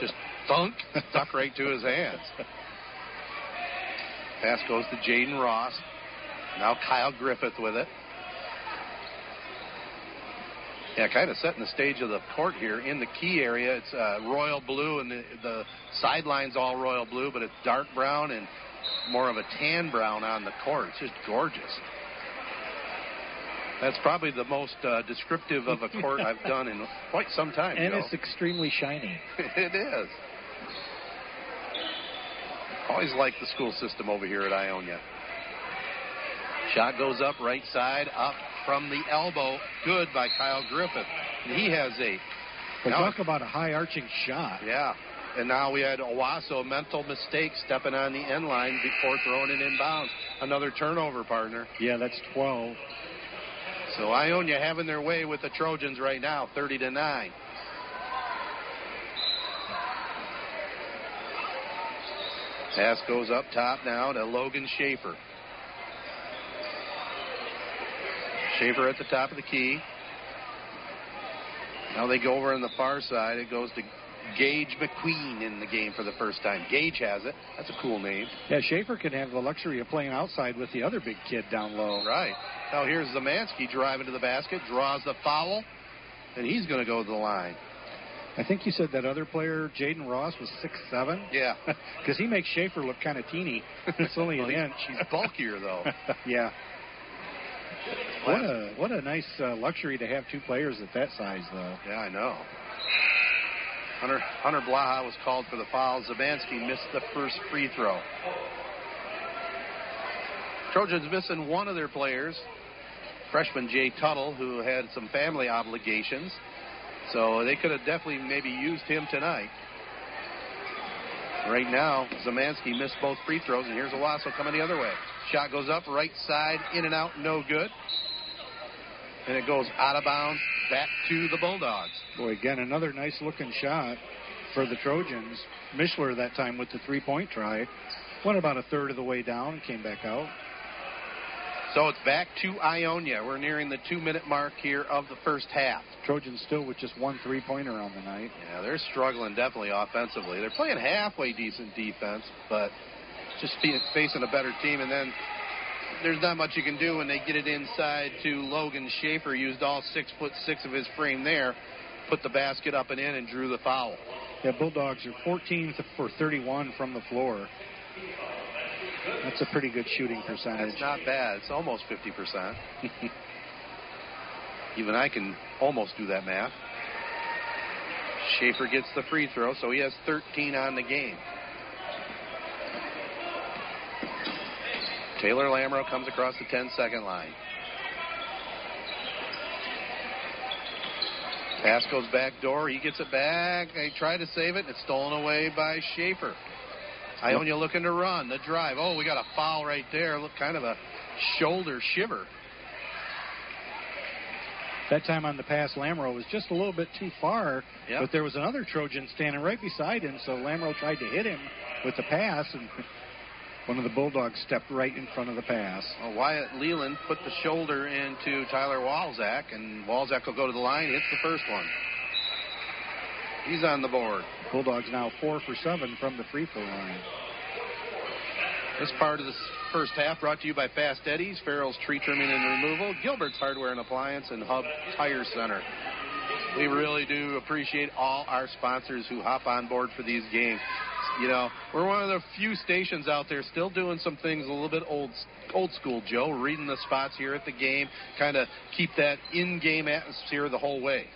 B: Just thunk, stuck right to his hands. Pass goes to Jaden Ross. Now Kyle Griffith with it. Yeah, kind of setting the stage of the court here in the key area. It's uh, royal blue, and the, the sidelines all royal blue, but it's dark brown and more of a tan brown on the court. It's just gorgeous. That's probably the most uh, descriptive of a court I've done in quite some time.
E: And
B: Joe.
E: it's extremely shiny.
B: it is. Always like the school system over here at Ionia. Shot goes up right side, up from the elbow. Good by Kyle Griffith. And he has a.
E: But
B: now-
E: talk about a high arching shot.
B: yeah. And now we had Owosso, mental mistake, stepping on the end line before throwing it inbounds. Another turnover, partner.
E: Yeah, that's 12.
B: So Ionia having their way with the Trojans right now, 30 to 9. Pass goes up top now to Logan Schaefer. Schaefer at the top of the key. Now they go over on the far side. It goes to Gage McQueen in the game for the first time. Gage has it. That's a cool name.
E: Yeah, Schaefer can have the luxury of playing outside with the other big kid down low.
B: Right. Now here's Zamansky driving to the basket, draws the foul, and he's going to go to the line.
E: I think you said that other player, Jaden Ross, was six seven.
B: Yeah.
E: Because he makes Schaefer look kind of teeny. It's only
B: Well,
E: an
B: he's-
E: inch.
B: She's bulkier though.
E: yeah. What a what a nice uh, luxury to have two players at that size, though.
B: Yeah, I know. Hunter Hunter Blaha was called for the foul. Zamansky missed the first free throw. Trojans missing one of their players, freshman Jay Tuttle, who had some family obligations. So they could have definitely maybe used him tonight. Right now, Zamansky missed both free throws, and here's Owosso coming the other way. Shot goes up, right side, in and out, no good. And it goes out of bounds, back to the Bulldogs.
E: Boy, again, another nice looking shot for the Trojans. Mishler that time with the three point try. Went about a third of the way down and came back out.
B: So it's back to Ionia. We're nearing the two minute mark here of the first half.
E: Trojans still with just one three pointer on the night.
B: Yeah, they're struggling definitely offensively. They're playing halfway decent defense, but just fe- facing a better team. And then there's not much you can do when they get it inside to Logan Schaefer. Used all six foot six of his frame there, put the basket up and in, and drew the foul.
E: Yeah, Bulldogs are 14 for 31 from the floor. That's a pretty good shooting percentage.
B: That's not bad. It's almost 50%. Even I can almost do that math. Schaefer gets the free throw, so he has 13 on the game. Taylor Lamro comes across the 10 second line. Pass goes back door. He gets it back. They try to save it. It's stolen away by Schaefer. Ionia looking to run. The drive. Oh, we got a foul right there. Look, kind of a shoulder shiver.
E: That time on the pass, Lamro was just a little bit too far,
B: Yep.
E: but there was another Trojan standing right beside him, so Lamro tried to hit him with the pass, and One of the Bulldogs stepped right in front of the pass.
B: Well, Wyatt Leland put the shoulder into Tyler Walzak, and Walzak will go to the line, hits the first one. He's on the board.
E: Bulldogs now four for seven from the free throw line.
B: This part of the first half brought to you by Fast Eddie's, Farrell's Tree Trimming and Removal, Gilbert's Hardware and Appliance, and Hub Tire Center. We really do appreciate all our sponsors who hop on board for these games. You know, we're one of the few stations out there still doing some things a little bit old old school, Joe, reading the spots here at the game, kind of keep that in-game atmosphere the whole way.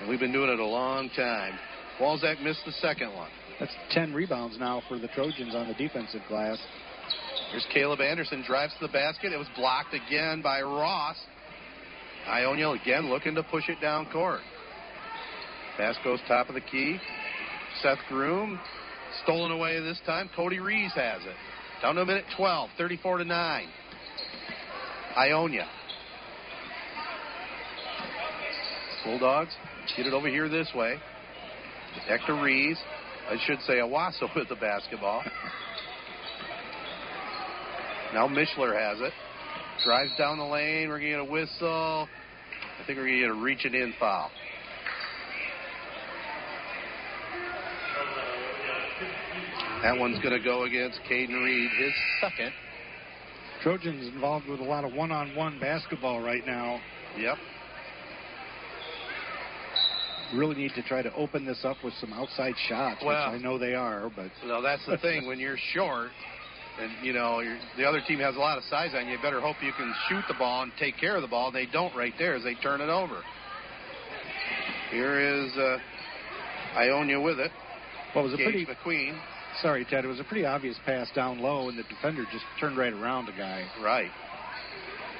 B: And we've been doing it a long time. Walzak missed the second one.
E: That's 10 rebounds now for the Trojans on the defensive glass.
B: Here's Caleb Anderson, drives to the basket. It was blocked again by Ross. Ionia again looking to push it down court. Pass goes top of the key. Seth Groom stolen away this time. Cody Rees has it. Down to a minute 12, 34 to 9. Ionia. Bulldogs get it over here this way. Hector to Rees. I should say Owosso with the basketball. Now Mishler has it. Drives down the lane. We're going to get a whistle. I think we're going to get a reach it in foul. That one's going to go against Caden Reed, his second.
E: Trojans involved with a lot of one-on-one basketball right now.
B: Yep.
E: Really need to try to open this up with some outside shots,
B: Well-
E: which I know they are, but
B: No, that's the thing. when you're short, and you know you're, the other team has a lot of size on you, you better hope you can shoot the ball and take care of the ball. They don't right there as they turn it over. Here is uh, Ionia with it.
E: well, it was a
B: Gage
E: pretty
B: McQueen.
E: Sorry, Ted. It was a pretty obvious pass down low, and the defender just turned right around the guy.
B: Right.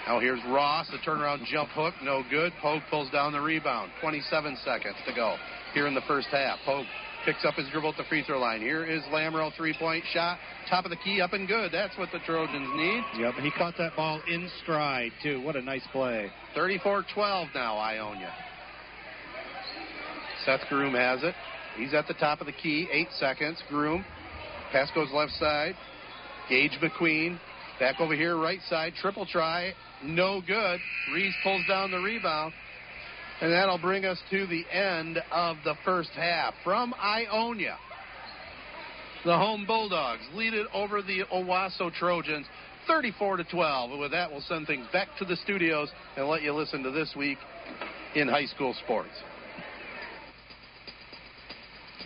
B: Now here's Ross, the turnaround jump hook, no good. Pogue pulls down the rebound. 27 seconds to go here in the first half. Pogue picks up his dribble at the free throw line. Here is Lamro, three-point shot, top of the key, up and good. That's what the Trojans need.
E: Yep, and he caught that ball in stride too. What a nice play.
B: 34-12 now, Ionia. Seth Groom has it. He's at the top of the key. Eight seconds. Groom. Pass goes left side. Gage McQueen. Back over here, right side. Triple try. No good. Reese pulls down the rebound. And that'll bring us to the end of the first half. From Ionia, the home Bulldogs lead it over the Owosso Trojans 34 to 12. And with that, we'll send things back to the studios and let you listen to this week in high school sports.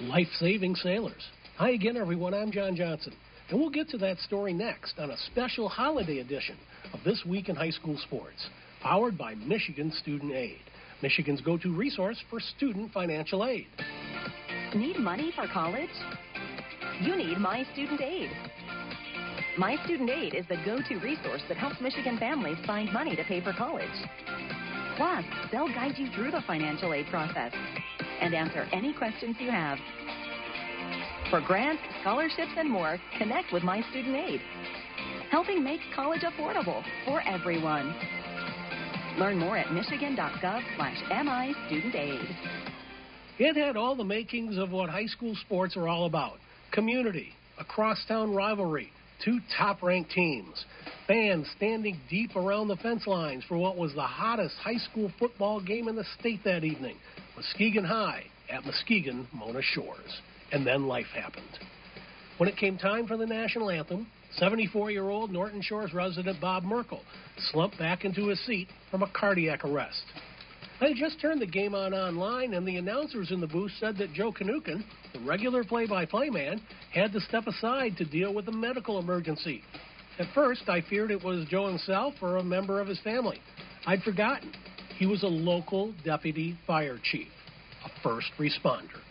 I: Life saving sailors. Hi again, everyone. I'm John Johnson. And we'll get to that story next on a special holiday edition of This Week in High School Sports, powered by Michigan Student Aid, Michigan's go to resource for student financial aid.
J: Need money for college? You need My Student Aid. My Student Aid is the go to resource that helps Michigan families find money to pay for college. Plus, they'll guide you through the financial aid process and answer any questions you have. For grants, scholarships, and more, connect with My Student Aid, helping make college affordable for everyone. Learn more at michigan.gov slash MI.
I: It had all the makings of what high school sports are all about community, a crosstown rivalry, two top ranked teams, fans standing deep around the fence lines for what was the hottest high school football game in the state that evening Muskegon High at Muskegon Mona Shores. And then life happened. When it came time for the national anthem, 74 year old Norton Shores resident Bob Merkel slumped back into his seat from a cardiac arrest. I had just turned the game on online, and the announcers in the booth said that Joe Kanukin, the regular play by play man, had to step aside to deal with a medical emergency. At first, I feared it was Joe himself or a member of his family. I'd forgotten. He was a local deputy fire chief, a first responder.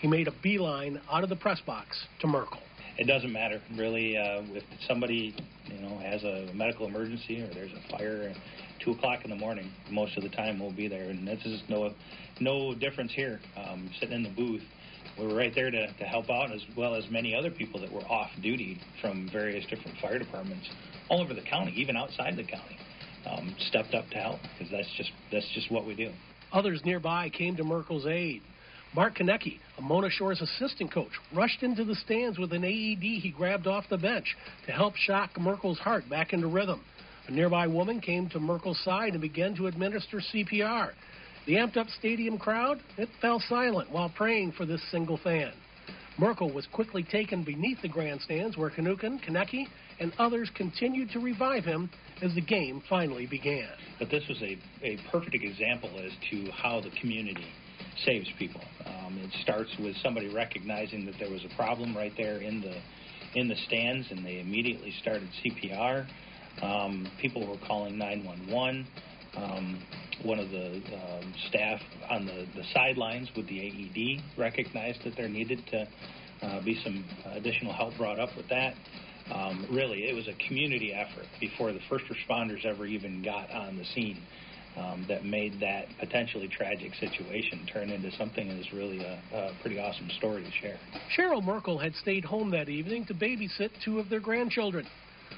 I: He made a beeline out of the press box to Merkel.
K: it doesn't matter really uh, if somebody you know has a medical emergency or there's a fire at two o'clock in the morning. Most of the time we'll be there, and this is no no difference here. Um, sitting in the booth, we were right there to, to help out, as well as many other people that were off duty from various different fire departments all over the county, even outside the county, um, stepped up to help because that's just that's just what we do.
I: Others nearby came to Merkel's aid. Mark Konecki, a Mona Shores assistant coach, rushed into the stands with an AED he grabbed off the bench to help shock Merkel's heart back into rhythm. A nearby woman came to Merkel's side and began to administer CPR. The amped up stadium crowd, it fell silent while praying for this single fan. Merkel was quickly taken beneath the grandstands where Kanukin, Konecki, and others continued to revive him as the game finally began.
K: But this was a, a perfect example as to how the community saves people. Um, it starts with somebody recognizing that there was a problem right there in the in the stands, and they immediately started CPR. Um, people were calling 911. Um, one of the uh, staff on the, the sidelines with the AED recognized that there needed to uh, be some additional help brought up with that. Um, really, it was a community effort before the first responders ever even got on the scene um, that made that potentially tragic situation turn into something that is really a, a pretty awesome story to share.
I: Cheryl Merkel had stayed home that evening to babysit two of their grandchildren.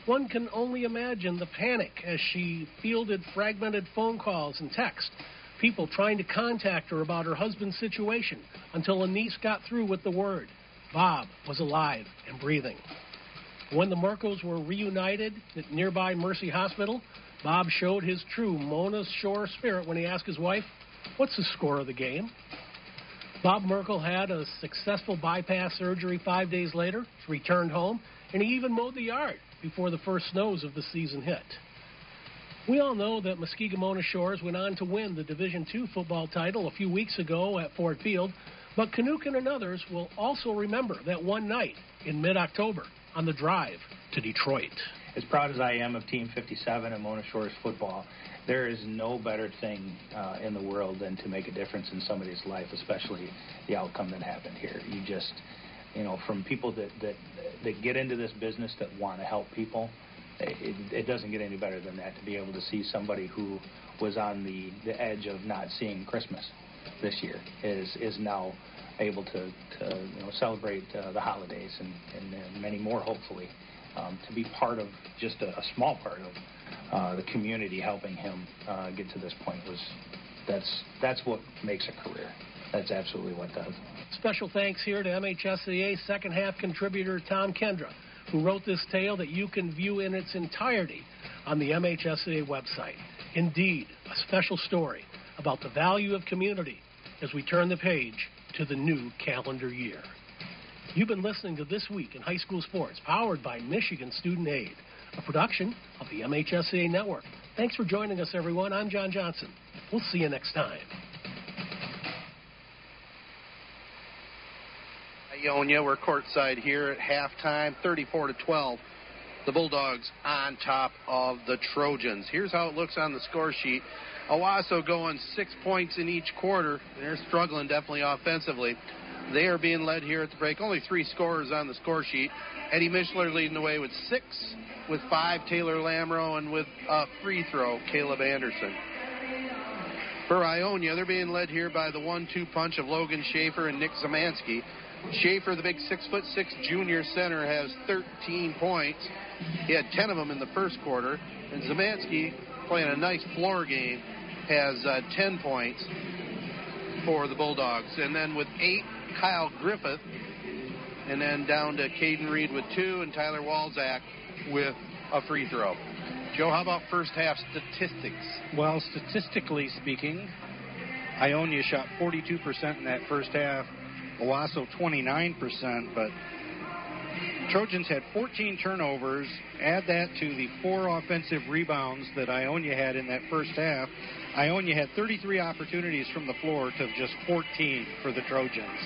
I: One can only imagine the panic as she fielded fragmented phone calls and texts, people trying to contact her about her husband's situation until a niece got through with the word Bob was alive and breathing. When the Merkels were reunited at nearby Mercy Hospital, Bob showed his true Mona Shore spirit when he asked his wife, What's the score of the game? Bob Merkel had a successful bypass surgery five days later, returned home, and he even mowed the yard before the first snows of the season hit. We all know that Muskegon Mona Shores went on to win the Division II football title a few weeks ago at Ford Field, but Kanukin and others will also remember that one night in mid October on the drive to Detroit.
K: As proud as I am of Team 57 and Mona Shores football, there is no better thing uh, in the world than to make a difference in somebody's life, especially the outcome that happened here. You just, you know, from people that that that get into this business that want to help people, it, it doesn't get any better than that to be able to see somebody who was on the the edge of not seeing Christmas this year is is now able to, to you know, celebrate uh, the holidays and, and, and, many more, hopefully. Um, to be part of just a, a small part of uh, the community helping him uh, get to this point was that's that's what makes a career. That's absolutely what does.
I: Special thanks here to MHSAA second half contributor Tom Kendra, who wrote this tale that you can view in its entirety on the MHSAA website. Indeed, a special story about the value of community as we turn the page to the new calendar year. You've been listening to This Week in High School Sports, powered by Michigan Student Aid, a production of the MHSAA Network. Thanks for joining us, everyone. I'm John Johnson. We'll see you next time.
B: Ionia, we're courtside here at halftime, 34 to 12. The Bulldogs on top of the Trojans. Here's how it looks on the score sheet. Owosso going six points in each quarter. They're struggling definitely offensively. They are being led here at the break. Only three scorers on the score sheet. Eddie Mishler leading the way with six, with five Taylor Lamro, and with a free throw Caleb Anderson. For Ionia, they're being led here by the one-two punch of Logan Schaefer and Nick Zamansky. Schaefer, the big six foot six junior center, has 13 points. He had 10 of them in the first quarter, and Zamansky playing a nice floor game has uh, 10 points for the Bulldogs. And then with eight, Kyle Griffith. And then down to Caden Reed with two and Tyler Walzak with a free throw. Joe, how about first half statistics?
E: Well, statistically speaking, Ionia shot 42% in that first half, Owosso 29%, but Trojans had 14 turnovers. Add that to the four offensive rebounds that Ionia had in that first half. Ionia had 33 opportunities from the floor to just 14 for the Trojans.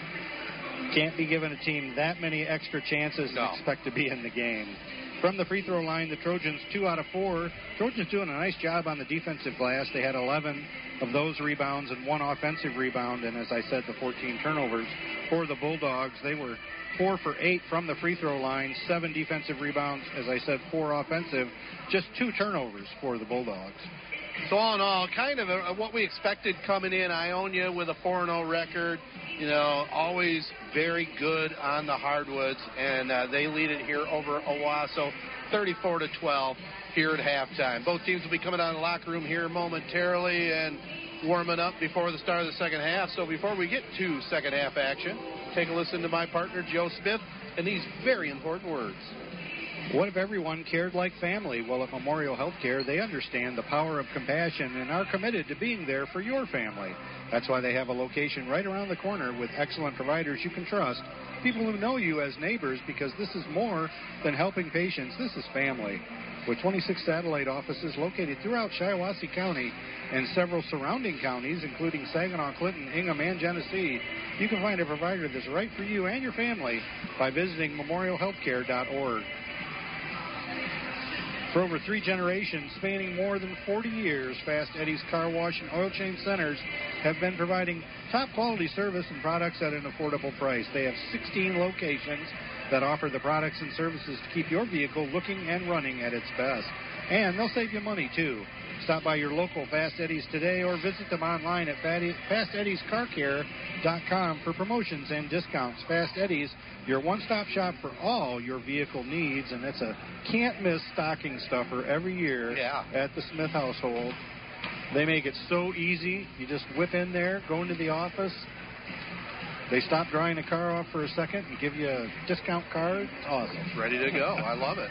E: Can't be given a team that many extra chances
B: no.
E: and expect to be in the game. From the free throw line, the Trojans two out of four. Trojans doing a nice job on the defensive glass. They had 11 of those rebounds and one offensive rebound, and as I said, the 14 turnovers for the Bulldogs. They were four for eight from the free throw line, seven defensive rebounds, as I said, four offensive, just two turnovers for the Bulldogs.
B: So all in all, kind of a, what we expected coming in. Ionia with a 4-0 record, you know, always very good on the hardwoods, and uh, they lead it here over Owosso, 34 to 12 here at halftime. Both teams will be coming out of the locker room here momentarily, and warming up before the start of the second half. So before we get to second half action, take a listen to my partner, Joe Smith, and these very important words.
E: What if everyone cared like family? Well, at Memorial Healthcare, they understand the power of compassion and are committed to being there for your family. That's why they have a location right around the corner with excellent providers you can trust, people who know you as neighbors because this is more than helping patients, this is family. With 26 satellite offices located throughout Shiawassee County and several surrounding counties, including Saginaw, Clinton, Ingham, and Genesee, you can find a provider that's right for you and your family by visiting memorialhealthcare.org. For over three generations, spanning more than 40 years, Fast Eddie's Car Wash and Oil Change Centers have been providing top quality service and products at an affordable price. They have 16 locations that offer the products and services to keep your vehicle looking and running at its best. And they'll save you money, too. Stop by your local Fast Eddie's today or visit them online at FastEddiesCarCare.com for promotions and discounts. Fast Eddie's, your one-stop shop for all your vehicle needs, and it's a can't-miss stocking stuffer every year
B: Yeah.
E: at the Smith household. They make it so easy. You just whip in there, go into the office. They stop drying the car off for a second and give you a discount card. Awesome.
B: Ready to go. I love it.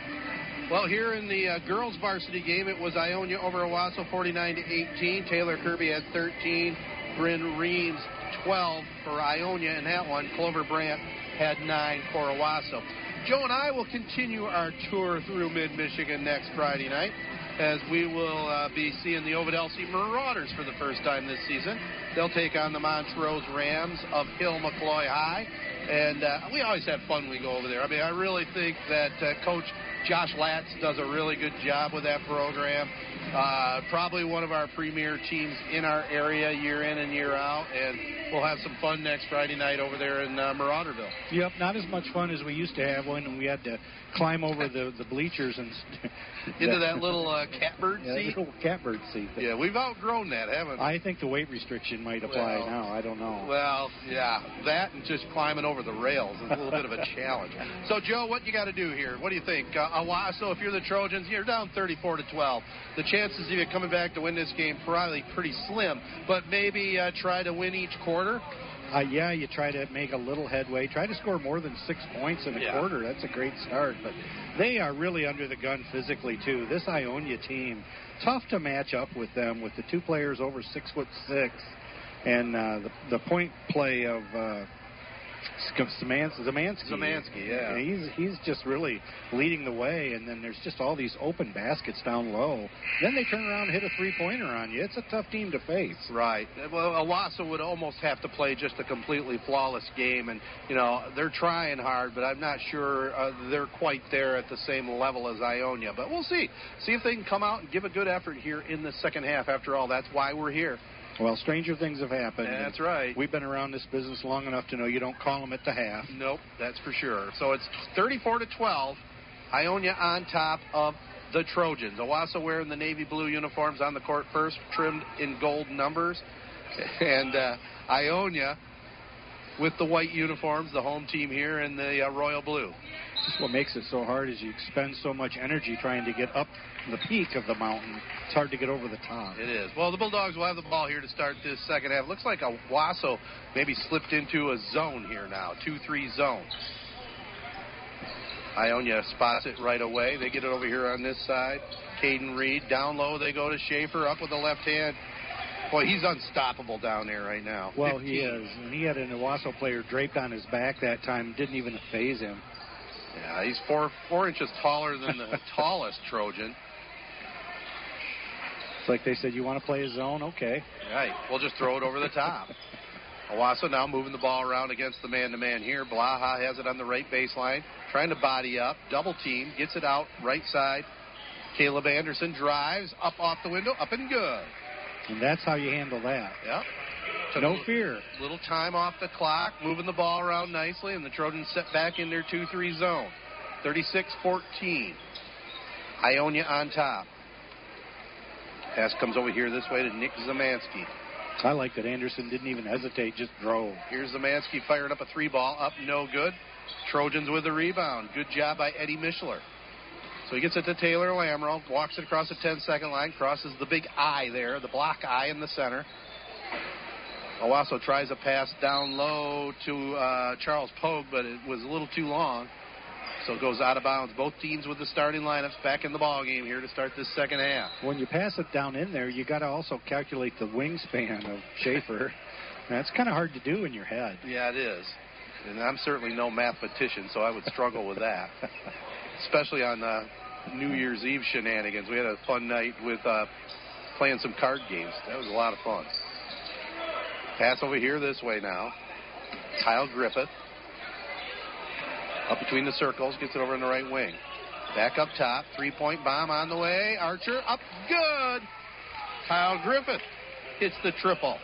B: Well, here in the uh, girls' varsity game, it was Ionia over Owosso, 49 to 18. Taylor Kirby had 13. Bryn Reams 12 for Ionia in that one. Clover Brandt had nine for Owosso. Joe and I will continue our tour through mid-Michigan next Friday night as we will uh, be seeing the Ovid Ovid-Elsie Marauders for the first time this season. They'll take on the Montrose Rams of Hill McCloy High. And uh, we always have fun when we go over there. I mean, I really think that uh, Coach Josh Latz does a really good job with that program. Uh, probably one of our premier teams in our area year in and year out. And we'll have some fun next Friday night over there in uh, Marauderville.
E: Yep, not as much fun as we used to have when we had to climb over the, the bleachers and
B: Into that little uh, catbird
E: yeah,
B: seat.
E: little catbird seat.
B: Yeah, we've outgrown that, haven't we?
E: I think the weight restriction might apply
B: Well,
E: now. I don't know.
B: Well, yeah, that and just climbing over the rails is a little bit of a challenge. So, Joe, what you got to do here? What do you think? Uh, Owosso, if you're the Trojans, you're down 34 to 12. The chances of you coming back to win this game probably pretty slim. But maybe uh, try to win each quarter.
E: Uh, yeah, you try to make a little headway. Try to score more than six points in a
B: Yeah.
E: quarter. That's a great start. But they are really under the gun physically too. This Ionia team, tough to match up with them with the two players over six foot six, and uh, the the point play of. Uh, Zamansky, Zamansky.
B: Zamansky, yeah.
E: He's he's just really leading the way, and then there's just all these open baskets down low. Then they turn around and hit a three pointer on you. It's a tough team to face.
B: Right. Well, Owosso would almost have to play just a completely flawless game, and you know they're trying hard, but I'm not sure uh, they're quite there at the same level as Ionia. But we'll see. See if they can come out and give a good effort here in the second half. After all, that's why we're here.
E: Well, stranger things have happened.
B: That's right.
E: We've been around this business long enough to know you don't call them at the half.
B: Nope, that's for sure. So it's 34 to 12. Ionia on top of the Trojans. Owosso wearing the navy blue uniforms on the court first, trimmed in gold numbers, and uh, Ionia with the white uniforms, the home team here, in the uh, royal blue.
E: Just what makes it so hard is you expend so much energy trying to get up the peak of the mountain. It's hard to get over the top.
B: It is. Well, the Bulldogs will have the ball here to start this second half. Looks like Owosso maybe slipped into a zone here now, 2-3 zone. Ionia spots it right away. They get it over here on this side. Caden Reed down low. They go to Schaefer up with the left hand. Boy, he's unstoppable down there right now.
E: Well, he is. And he had an Owosso player draped on his back that time. Didn't even phase him.
B: Yeah, he's four four inches taller than the tallest Trojan.
E: It's like they said, you want to play a zone? Okay.
B: Right. We'll just throw it over the top. Owosso now moving the ball around against the man-to-man here. Blaha has it on the right baseline, trying to body up, double team, gets it out right side. Caleb Anderson drives up off the window, up and good.
E: And that's how you handle that.
B: Yep.
E: No fear.
B: Little time off the clock, moving the ball around nicely, and the Trojans set back in their 2-3 zone. 36-14. Ionia on top. Pass comes over here this way to Nick Zamansky.
E: I like that Anderson didn't even hesitate, just drove.
B: Here's Zamansky firing up a three ball, up no good. Trojans with the rebound. Good job by Eddie Mishler. So he gets it to Taylor Lamro, walks it across the 10 second line, crosses the big I there, the block I in the center. Owosso tries a pass down low to uh, Charles Pogue, but it was a little too long. So it goes out of bounds. Both teams with the starting lineups back in the ball game here to start this second half.
E: When you pass it down in there, you got to also calculate the wingspan of Schaefer. That's kind of hard to do in your head.
B: Yeah, it is. And I'm certainly no mathematician, so I would struggle with that, especially on uh, New Year's Eve shenanigans. We had a fun night with uh, playing some card games. That was a lot of fun. Pass over here this way now. Kyle Griffith. Up between the circles, gets it over in the right wing. Back up top, three point bomb on the way. Archer up good. Kyle Griffith hits the triple.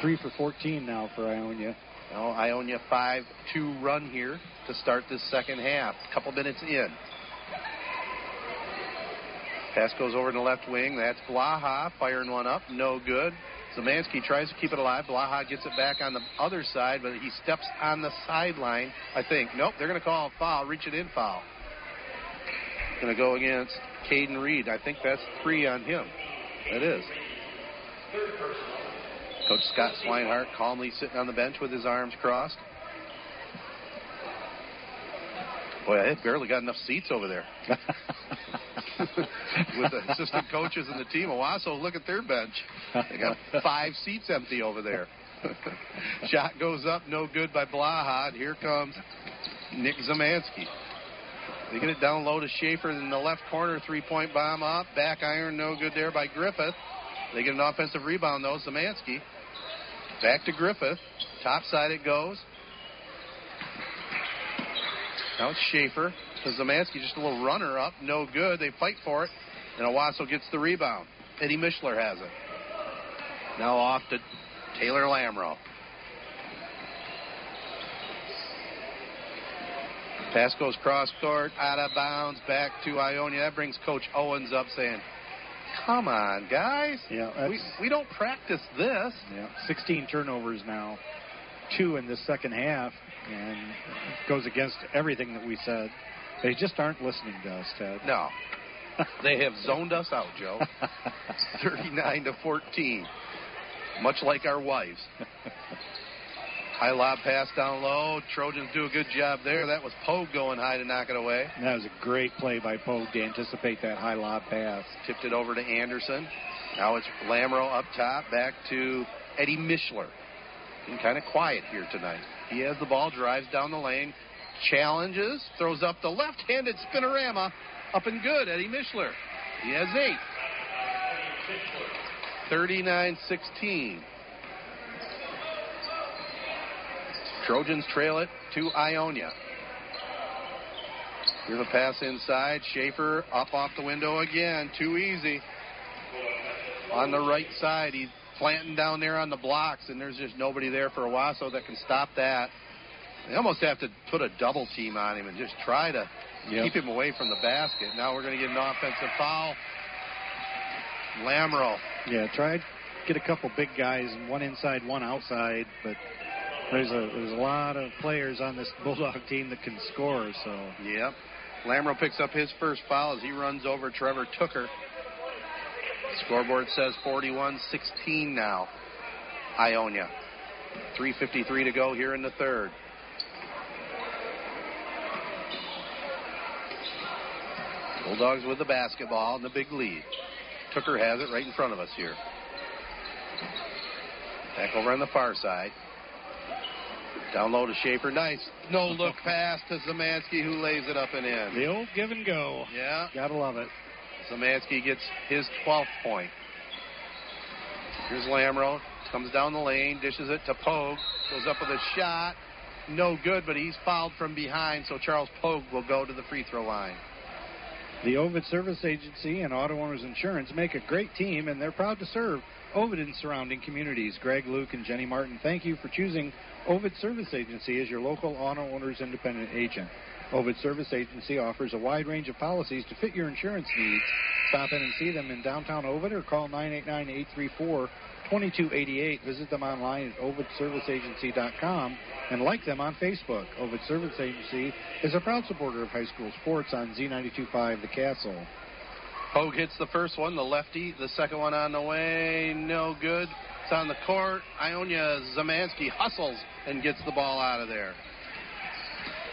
E: Three for 14 now for Ionia.
B: Now Ionia 5 2 run here to start this second half. Couple minutes in. Pass goes over to the left wing. That's Blaha firing one up. No good. Zamansky tries to keep it alive. Blaha gets it back on the other side, but he steps on the sideline, I think. Nope, they're going to call a foul, reach it in foul. Going to go against Caden Reed. I think that's three on him. It is. Coach Scott Swinehart calmly sitting on the bench with his arms crossed. Boy, I barely got enough seats over there. with the assistant coaches and the team. Owosso, look at their bench. They got five seats empty over there. Shot goes up, no good by Blaha. And here comes Nick Zamansky. They get it down low to Schaefer in the left corner, three point bomb up. Back iron, no good there by Griffith. They get an offensive rebound though, Zamansky. Back to Griffith. Top side it goes. Now it's Schaefer. Zamansky just a little runner up, no good. They fight for it, and Owosso gets the rebound. Eddie Mishler has it. Now off to Taylor Lamro. Pass goes cross court, out of bounds, back to Ionia. That brings Coach Owens up saying, Come on, guys.
E: Yeah,
B: we, we don't practice this.
E: Yeah, 16 turnovers now, two in the second half, and it goes against everything that we said. They just aren't listening to us, Ted.
B: No. they have zoned us out, Joe. 39 to 14. Much like our wives. High lob pass down low. Trojans do a good job there. That was Pogue going high to knock it away.
E: That was a great play by Pogue to anticipate that high lob pass.
B: Tipped it over to Anderson. Now it's Lamro up top, back to Eddie Mishler. Being kind of quiet here tonight. He has the ball, drives down the lane, challenges, throws up the left-handed spinorama, up and good. Eddie Mishler. He has eight. 39-16. Trojans trail it to Ionia. Here's a pass inside. Schaefer up off the window again. Too easy. On the right side, he's planting down there on the blocks, and there's just nobody there for Owosso that can stop that. They almost have to put a double team on him and just try to
E: Yep.
B: keep him away from the basket. Now we're going to get an offensive foul. Lamro.
E: Yeah, tried get a couple big guys, one inside, one outside, but there's a there's a lot of players on this Bulldog team that can score. So
B: Yep. Lamro picks up his first foul as he runs over Trevor Tooker. Scoreboard says 41-16 now. Ionia. 3.53 to go here in the third. Bulldogs with the basketball and the big lead. Tooker has it right in front of us here. Back over on the far side. Down low to Schaefer. Nice. No look pass to Zamansky, who lays it up and in.
E: the old give and go.
B: Yeah.
E: Gotta love it.
B: Zamansky gets his 12th point. Here's Lamro. Comes down the lane, dishes it to Pogue. Goes up with a shot. No good, but he's fouled from behind, so Charles Pogue will go to the free throw line.
E: The Ovid Service Agency and Auto Owners Insurance make a great team, and they're proud to serve Ovid and surrounding communities. Greg, Luke, and Jenny Martin, thank you for choosing Ovid Service Agency as your local auto owner's independent agent. Ovid Service Agency offers a wide range of policies to fit your insurance needs. Stop in and see them in downtown Ovid or call 989-834-2288. Visit them online at ovidserviceagency.com and like them on Facebook. Ovid Service Agency is a proud supporter of high school sports on Z925 The Castle.
B: Pogue hits the first one, the lefty. The second one on the way, no good. It's on the court. Ionia Zamansky hustles and gets the ball out of there.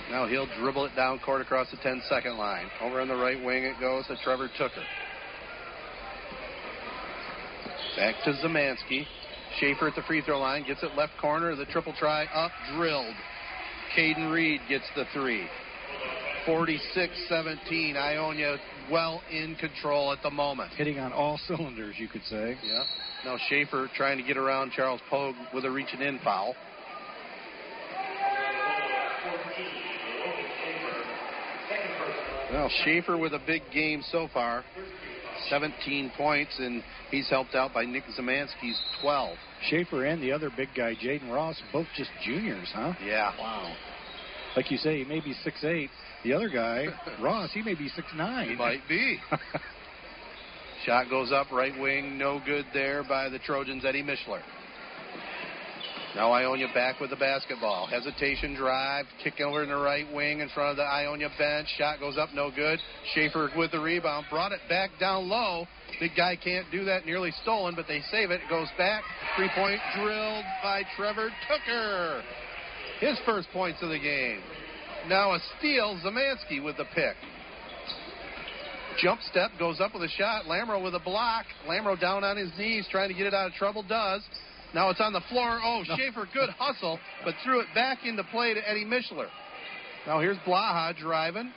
B: Now he'll dribble it down court across the 10 second line. Over on the right wing it goes to Trevor Tooker. Back to Zamansky. Schaefer at the free throw line gets it left corner. The triple try up, drilled. Caden Reed gets the three. 46 17. Ionia well in control at the moment.
E: Hitting on all cylinders, you could say.
B: Yeah. Now Schaefer trying to get around Charles Pogue with a reaching in foul. Well, Schaefer with a big game so far. 17 points, and he's helped out by Nick Zamansky's 12.
E: Schaefer and the other big guy, Jaden Ross, both just juniors, huh?
B: Yeah.
E: Wow. Like you say, he may be six eight. The other guy, Ross, he may be six nine.
B: He might be. Shot goes up, right wing, no good there by the Trojans, Eddie Mishler. Now Ionia back with the basketball. Hesitation drive, kick over in the right wing in front of the Ionia bench. Shot goes up, no good. Schaefer with the rebound, brought it back down low. Big guy can't do that, nearly stolen, but they save it. It goes back. Three point drilled by Trevor Tooker. His first points of the game. Now a steal, Zamansky with the pick. Jump step goes up with a shot. Lamro with a block. Lamro down on his knees trying to get it out of trouble. Does. Now it's on the floor. Oh, no. Schaefer, good hustle, but threw it back into play to Eddie Mishler. Now here's Blaha driving.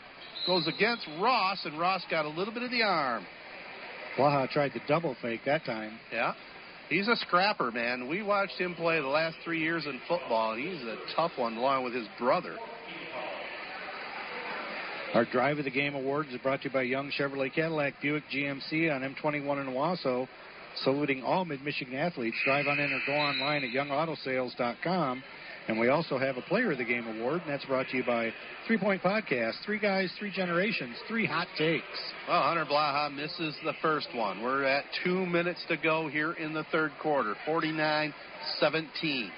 B: Goes against Ross, and Ross got a little bit of the arm.
E: Blaha tried to double fake that time.
B: Yeah. He's a scrapper, man. We watched him play the last three years in football, and he's a tough one along with his brother.
E: Our Drive of the Game Awards is brought to you by Young Chevrolet Cadillac Buick GMC on M21 in Owosso saluting all Mid Michigan athletes. Drive on in or go online at youngautosales.com. And we also have a Player of the Game award, and that's brought to you by Three Point Podcast. Three guys, three generations, three hot takes.
B: Well, Hunter Blaha misses the first one. We're at two minutes to go here in the third quarter. 49 17.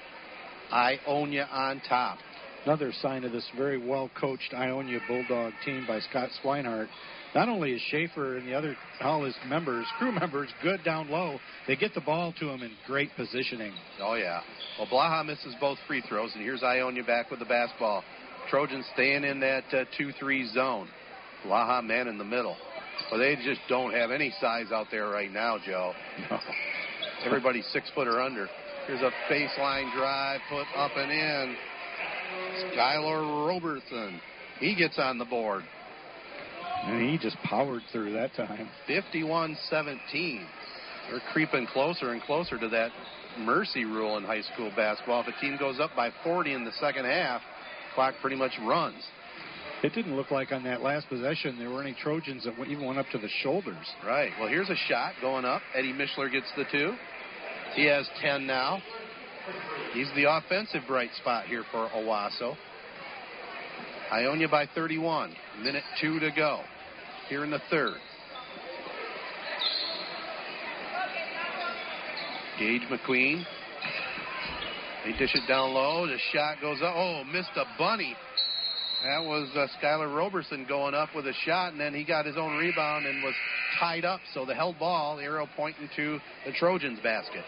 B: Ionia on top.
E: Another sign of this very well coached Ionia Bulldog team by Scott Swinehart not only is Schaefer and the other all his members, crew members, good down low, they get the ball to him in great positioning.
B: Oh yeah. Well, Blaha misses both free throws, and here's Ionia back with the basketball. Trojans staying in that uh, two-three zone. Blaha man in the middle. Well, they just don't have any size out there right now, Joe.
E: No.
B: Everybody's six foot or under. Here's a baseline drive, put up and in. Skylar Roberson. He gets on the board.
E: And he just powered through that time.
B: 51 17. They're creeping closer and closer to that mercy rule in high school basketball. If a team goes up by 40 in the second half, clock pretty much runs.
E: It didn't look like on that last possession there were any Trojans that even went up to the shoulders.
B: Right. Well, here's a shot going up. Eddie Mishler gets the two. He has 10 now. He's the offensive bright spot here for Owosso. Ionia by 31. Minute two to go here in the third. Gage McQueen. They dish it down low. The shot goes up. Oh, missed a bunny. That was uh, Skylar Roberson going up with a shot, and then he got his own rebound and was tied up. So the held ball, the arrow pointing to the Trojans' basket.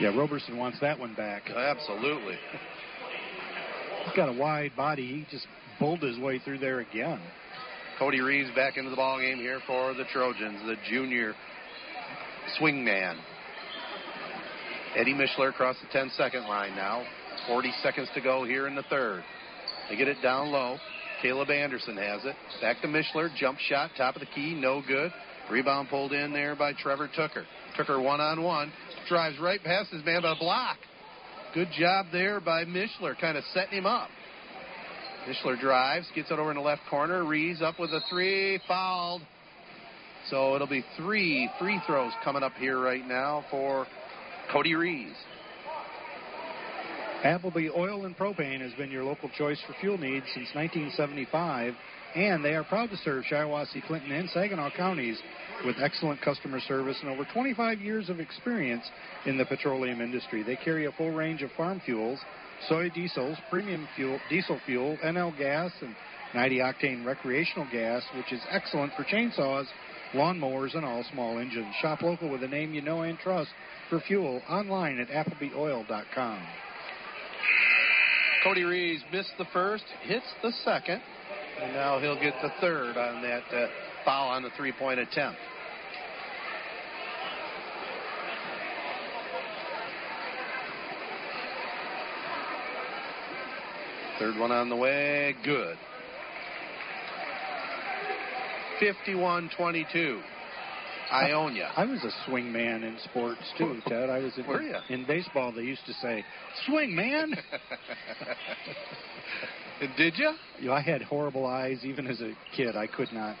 E: Yeah, Roberson wants that one back.
B: Absolutely.
E: He's got a wide body. He just pulled his way through there again.
B: Cody Reeves back into the ball game here for the Trojans, the junior swingman. Eddie Mishler across the 10 second line now. 40 seconds to go here in the third. They get it down low. Caleb Anderson has it. Back to Mishler. Jump shot, top of the key, no good. Rebound pulled in there by Trevor Tooker. Tooker one on one. Drives right past his man, but a block. Good job there by Mishler, kind of setting him up. Mishler drives, gets it over in the left corner. Reeves up with a three, fouled. So it'll be three free throws coming up here right now for Cody Reeves.
E: Appleby Oil and Propane has been your local choice for fuel needs since 1975, and they are proud to serve Shiawassee, Clinton, and Saginaw counties with excellent customer service and over 25 years of experience in the petroleum industry. They carry a full range of farm fuels, soy diesels, premium fuel, diesel fuel, NL gas, and 90 octane recreational gas, which is excellent for chainsaws, lawnmowers, and all small engines. Shop local with a name you know and trust for fuel online at ApplebyOil.com.
B: Cody Reeves missed the first, hits the second, and now he'll get the third on that uh, foul on the three point attempt. Third one on the way, good. 51 22. Ionia.
E: I was a swing man in sports too, Ted. I was in,
B: Were ya?
E: in baseball. They used to say, "Swing, man."
B: Did you?
E: You know, I had horrible eyes. Even as a kid, I could not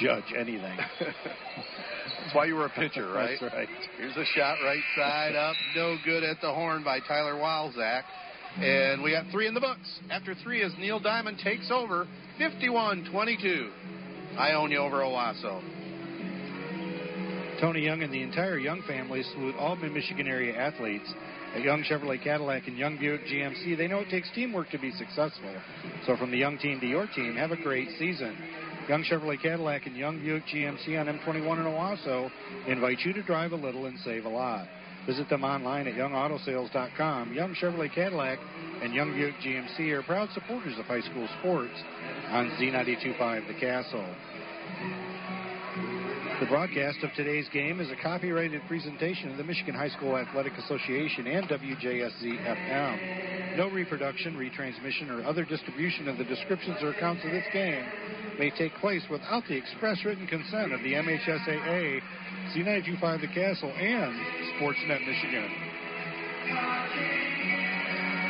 E: judge anything.
B: That's why you were a pitcher, right?
E: That's right.
B: Here's a shot right side up. No good at the horn by Tyler Walzak. And we got three in the books. After three, as Neil Diamond takes over, 51 22. Ionia over Owosso.
E: Tony Young and the entire Young family salute all mid Michigan area athletes at Young Chevrolet Cadillac and Young Buick GMC. They know it takes teamwork to be successful. So from the Young team to your team, have a great season. Young Chevrolet Cadillac and Young Buick GMC on M21 in Owosso invite you to drive a little and save a lot. Visit them online at youngautosales.com. Young Chevrolet Cadillac and Young Buick GMC are proud supporters of high school sports on Z925 The Castle. The broadcast of today's game is a copyrighted presentation of the Michigan High School Athletic Association and WJSZ FM. No reproduction, retransmission, or other distribution of the descriptions or accounts of this game may take place without the express written consent of the MHSAA, Z925 The Castle, and Sportsnet Michigan.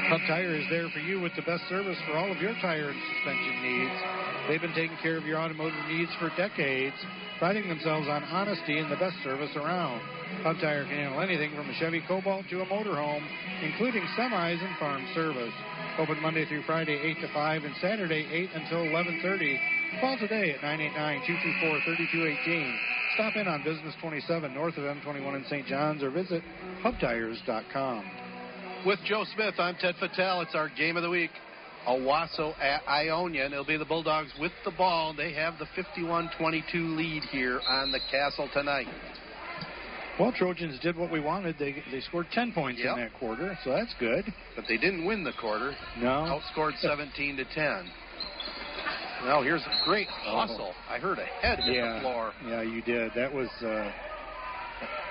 E: Hub Tire is there for you with the best service for all of your tire and suspension needs. They've been taking care of your automotive needs for decades, priding themselves on honesty and the best service around. Hub Tire can handle anything from a Chevy Cobalt to a motorhome, including semis and farm service. Open Monday through Friday, 8 to 5, and Saturday, 8 until 11.30. Call today at 989-224-3218. Stop in on Business 27 north of M21 in St. John's or visit hubtires.com.
B: With Joe Smith, I'm Ted Fattel. It's our game of the week. Owosso at Ionia, and it'll be the Bulldogs with the ball. They have the 51-22 lead here on the Castle tonight.
E: Well, Trojans did what we wanted. They they scored 10 points
B: Yep.
E: in that quarter, so that's good.
B: But they didn't win the quarter.
E: No.
B: Outscored 17 to 10. Now here's a great hustle. I heard a head hit
E: yeah,
B: the floor.
E: Yeah, you did. That was uh,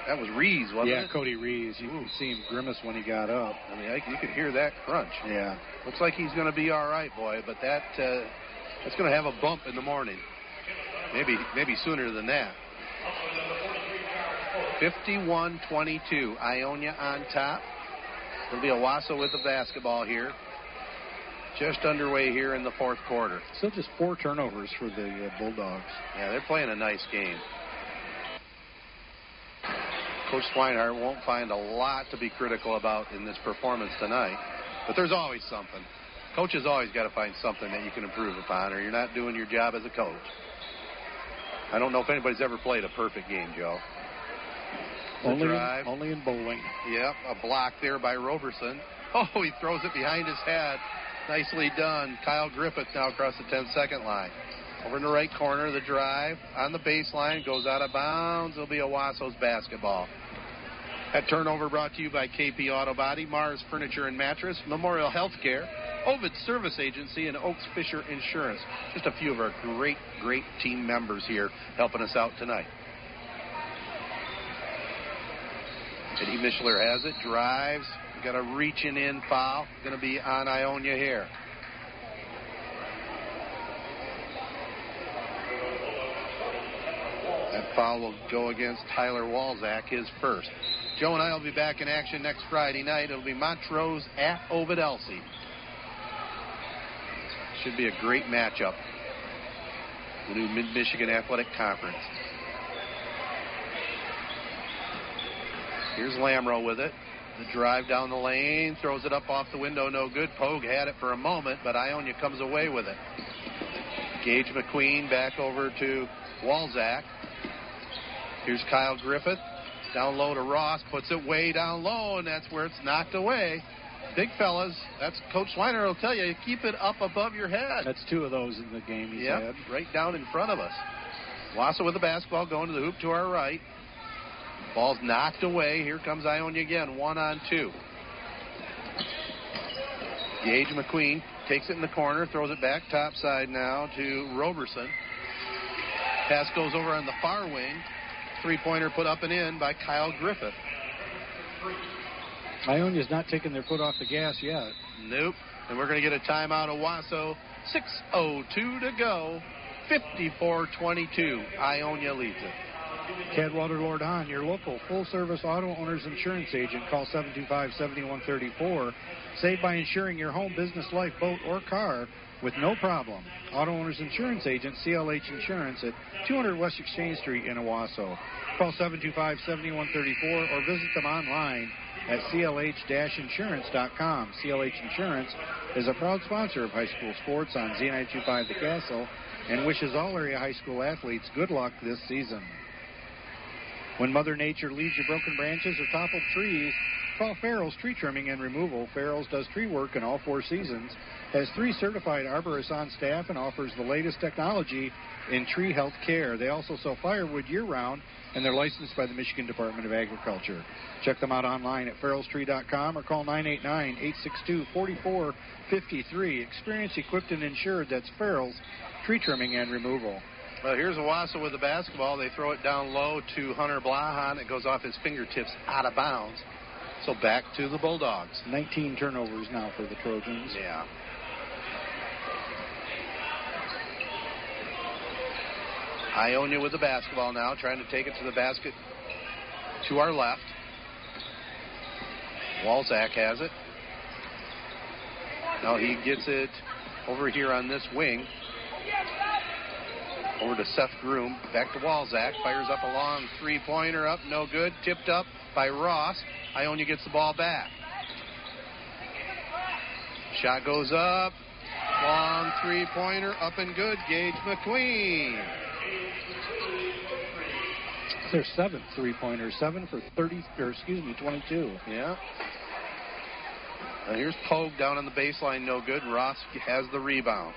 B: That was Reeves, wasn't
E: yeah,
B: it?
E: Cody Reeves. You could see him grimace when he got up.
B: I mean, I, you could hear that crunch.
E: Yeah.
B: Looks like he's going to be all right, boy. But that uh, that's going to have a bump in the morning. Maybe maybe sooner than that. 51-22. Ionia on top. It'll be Owosso with the basketball here. Just underway here in the fourth quarter.
E: Still just four turnovers for the uh, Bulldogs.
B: Yeah, they're playing a nice game. Coach Swinehart won't find a lot to be critical about in this performance tonight, but there's always something. Coach has always got to find something that you can improve upon, or you're not doing your job as a coach. I don't know if anybody's ever played a perfect game, Joe. The
E: Only
B: drive.
E: in, only in bowling.
B: Yep, a block there by Roberson. Oh, he throws it behind his head. Nicely done. Kyle Griffith now across the 10 second line. Over in the right corner, the drive on the baseline goes out of bounds. It'll be Owosso's basketball. That turnover brought to you by KP Auto Body, Mars Furniture and Mattress, Memorial Healthcare, Ovid Service Agency, and Oaks Fisher Insurance. Just a few of our great, great team members here helping us out tonight. Eddie Mishler has it, drives, got a reaching in foul. Going to be on Ionia here. Foul will go against Tyler Walzak, his first. Joe and I will be back in action next Friday night. It'll be Montrose at Ovid-Elsie. Should be a great matchup. The new Mid Michigan Athletic Conference. Here's Lamro with it. The drive down the lane, throws it up off the window, no good. Pogue had it for a moment, but Ionia comes away with it. Gage McQueen back over to Walzak. Here's Kyle Griffith. Down low to Ross, puts it way down low, and that's where it's knocked away. Big fellas, that's Coach Weiner will tell you, keep it up above your head.
E: That's two of those in the game he's
B: Yep,
E: had.
B: right down in front of us. Wassa with the basketball going to the hoop to our right. Ball's knocked away. Here comes Ionia again, one on two. Gage McQueen takes it in the corner, throws it back top side now to Roberson. Pass goes over on the far wing. Three pointer put up and in by Kyle Griffith.
E: Ionia's not taking their foot off the gas yet.
B: Nope. And we're going to get a timeout of Wasso. 6.02 to go. 54 22. Ionia leads it.
E: Cadwater Lord Hahn, your local full service auto owner's insurance agent. Call 725 7134. Save by insuring your home, business, life, boat, or car with no problem. Auto Owners Insurance Agent, CLH Insurance at 200 West Exchange Street in Owosso. Call 725 7134 or visit them online at clh-insurance.com. CLH Insurance is a proud sponsor of high school sports on Z925 The Castle and wishes all area high school athletes good luck this season. When Mother Nature leaves you broken branches or toppled trees, call Farrell's Tree Trimming and Removal. Farrell's does tree work in all four seasons, has three certified arborists on staff, and offers the latest technology in tree health care. They also sell firewood year round, and they're licensed by the Michigan Department of Agriculture. Check them out online at farrellstree.com or call 989 862 4453. Experience equipped and insured. That's Farrell's Tree Trimming and Removal.
B: Well, here's Owosso with the basketball. They throw it down low to Hunter Blahan. It goes off his fingertips out of bounds. So back to the Bulldogs.
E: 19 turnovers now for the Trojans.
B: Yeah. Ionia with the basketball now, trying to take it to the basket to our left. Walzak has it. Now he gets it over here on this wing. Over to Seth Groom. Back to Walzak. Fires up a long three pointer. Up, no good. Tipped up by Ross. Ionia gets the ball back. Shot goes up. Long three pointer. Up and good. Gage McQueen.
E: Their seventh three pointer. Seven for 30, or excuse me, 22.
B: Yeah. And here's Pogue down on the baseline, no good. Ross has the rebound.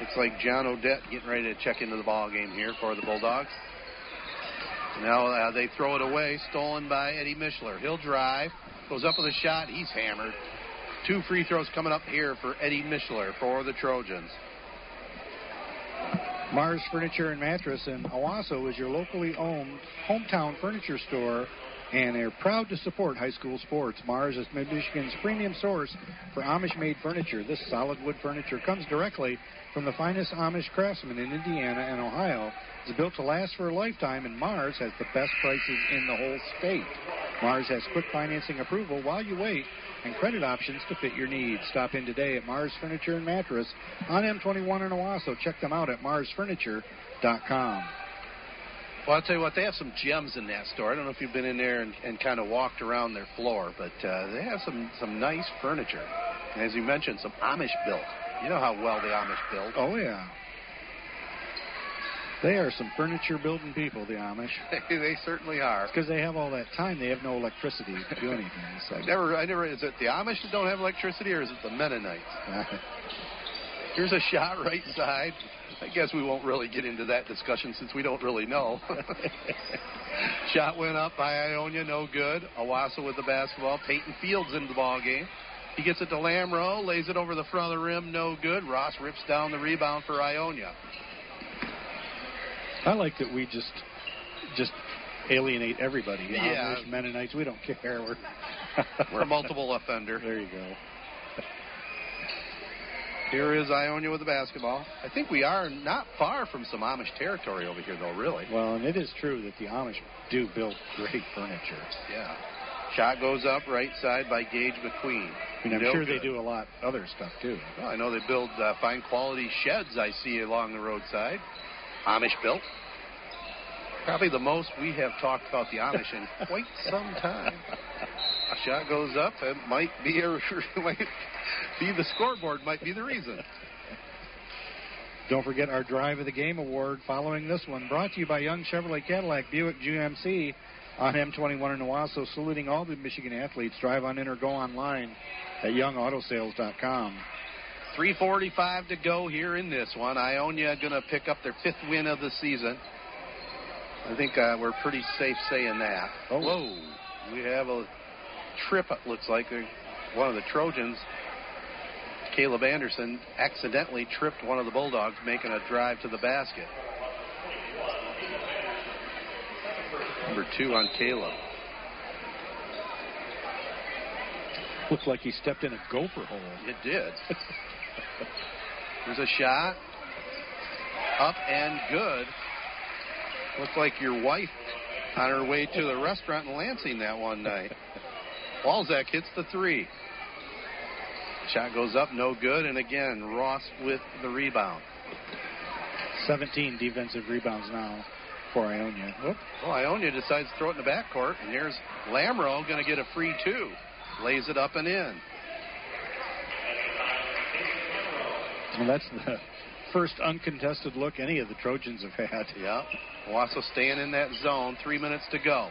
B: Looks like John Odette getting ready to check into the ball game here for the Bulldogs. Now uh, they throw it away, stolen by Eddie Mishler. He'll drive, goes up with a shot. He's hammered. Two free throws coming up here for Eddie Mishler for the Trojans.
E: Mars Furniture and Mattress in Owosso is your locally owned hometown furniture store, and they're proud to support high school sports. Mars is Michigan's premium source for Amish-made furniture. This solid wood furniture comes directly from the finest Amish craftsmen in Indiana and Ohio. It's built to last for a lifetime, and Mars has the best prices in the whole state. Mars has quick financing approval while you wait and credit options to fit your needs. Stop in today at Mars Furniture and Mattress on M21 in Owosso. Check them out at marsfurniture.com.
B: Well, I'll tell you what, they have some gems in that store. I don't know if you've been in there and, and kind of walked around their floor, but uh, they have some, some nice furniture. And as you mentioned, some Amish built. You know how well the Amish build.
E: Oh, yeah. They are some furniture building people, the Amish.
B: they certainly are.
E: Because they have all that time, they have no electricity to do anything. So.
B: I never, I never. Is it the Amish that don't have electricity, or is it the Mennonites? Here's a shot right side. I guess we won't really get into that discussion since we don't really know. shot went up by Ionia, no good. Owosso with the basketball. Peyton Fields into the ball game. He gets it to Lamro, lays it over the front of the rim, no good. Ross rips down the rebound for Ionia.
E: I like that we just just alienate everybody.
B: Yeah.
E: Amish, Mennonites, we don't care. We're,
B: We're a multiple offender.
E: There you go.
B: Here is Ionia with the basketball. I think we are not far from some Amish territory over here, though, really.
E: Well, and it is true that the Amish do build great furniture.
B: Yeah. Shot goes up right side by Gage McQueen.
E: Mean, I'm
B: No
E: sure
B: good.
E: they do a lot other stuff too.
B: Well, I know they build uh, fine quality sheds I see along the roadside. Amish built. Probably the most we have talked about the Amish in quite some time. A shot goes up. It might be a might be the scoreboard. Might be the reason.
E: Don't forget our Drive of the Game award following this one, brought to you by Young Chevrolet Cadillac Buick GMC on M21 in Owosso, saluting all the Michigan athletes. Drive on in or go online at youngautosales.com.
B: 345 to go here in this one. Ionia going to pick up their fifth win of the season. I think uh, we're pretty safe saying that.
E: Oh.
B: Whoa. We have a trip, it looks like. One of the Trojans, Caleb Anderson, accidentally tripped one of the Bulldogs making a drive to the basket. Number two on Caleb.
E: Looked like he stepped in a gopher hole.
B: It did. There's a shot. Up and good. Looked like your wife on her way to the restaurant in Lansing that one night. Walzak hits the three. Shot goes up, no good. And again, Ross with the rebound.
E: 17 defensive rebounds now for Ionia. Whoop.
B: Well, Ionia decides to throw it in the backcourt, and here's Lamro going to get a free two. Lays it up and in.
E: Well, that's the first uncontested look any of the Trojans have had.
B: Yeah. Owosso staying in that zone. Three minutes to go.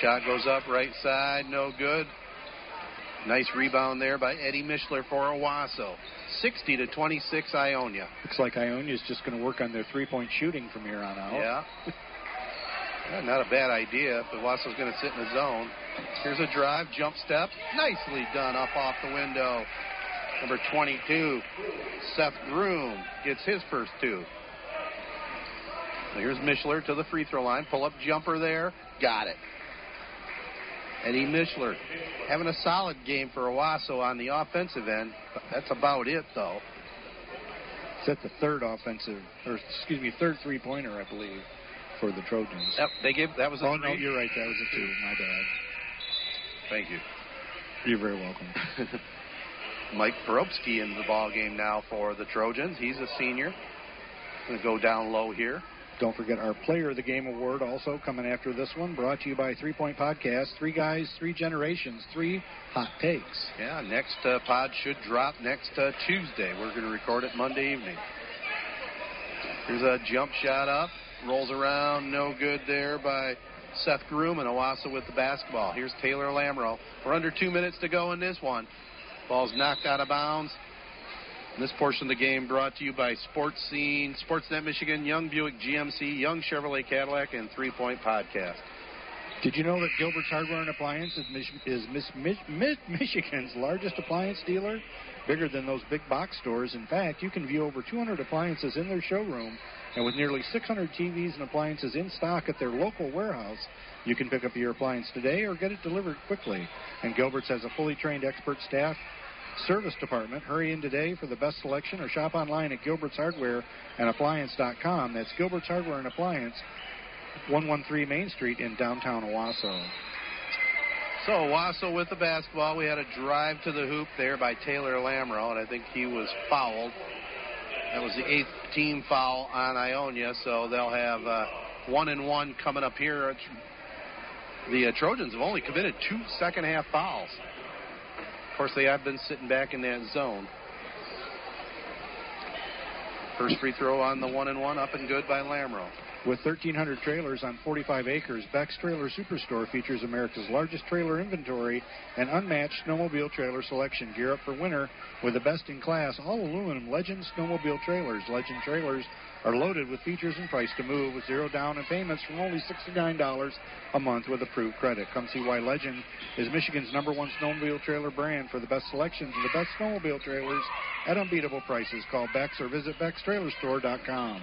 B: Shot goes up right side. No good. Nice rebound there by Eddie Mishler for Owosso. 60 to 26 Ionia.
E: Looks like Ionia is just going to work on their three-point shooting from here on out.
B: Yeah. yeah not a bad idea, but Owosso's going to sit in the zone. Here's a drive, jump step. Nicely done up off the window. Number 22, Seth Groom gets his first two. Here's Mishler to the free throw line. Pull up jumper there. Got it. Eddie Mishler having a solid game for Owosso on the offensive end. That's about it, though.
E: Set the third offensive, or excuse me, third three pointer, I believe, for the Trojans.
B: Yep, they gave that was a
E: oh
B: three.
E: no, you're right. That was a two. My bad.
B: Thank you.
E: You're very welcome.
B: Mike Porobsky in the ball game now for the Trojans. He's a senior. Going to go down low here.
E: Don't forget our Player of the Game award also coming after this one, brought to you by Three Point Podcast. Three guys, three generations, three hot takes.
B: Yeah, next uh, pod should drop next uh, Tuesday. We're going to record it Monday evening. Here's a jump shot up, rolls around, no good there by Seth Groom and Owosso with the basketball. Here's Taylor Lamro. We're under two minutes to go in this one. Ball's knocked out of bounds. This portion of the game brought to you by Sports Scene, Sportsnet Michigan, Young Buick GMC, Young Chevrolet Cadillac, and Three Point Podcast.
E: Did you know that Gilbert's Hardware and Appliance is, Mich- is Miss- Mich- Mich- Michigan's largest appliance dealer? Bigger than those big box stores. In fact, you can view over 200 appliances in their showroom, and with nearly 600 TVs and appliances in stock at their local warehouse, you can pick up your appliance today or get it delivered quickly. And Gilbert's has a fully trained expert staff service department. Hurry in today for the best selection or shop online at Gilbert's Hardware and Appliance.com. That's Gilbert's Hardware and Appliance, 113 Main Street in downtown Owosso.
B: So Owosso with the basketball. We had a drive to the hoop there by Taylor Lamro, and I think he was fouled. That was the eighth team foul on Ionia, so they'll have uh, one and one coming up here. The uh, Trojans have only committed two second half fouls. Course, they have been sitting back in that zone. First free throw on the one and one, up and good by Lamro.
E: With 1,300 trailers on 45 acres, Beck's Trailer Superstore features America's largest trailer inventory and unmatched snowmobile trailer selection. Gear up for winter with the best in class all aluminum Legend snowmobile trailers. Legend trailers are loaded with features and price to move with zero down and payments from only $69 a month with approved credit. Come see why Legend is Michigan's number one snowmobile trailer brand for the best selections of the best snowmobile trailers at unbeatable prices. Call Beck's or visit Beck'sTrailerStore.com.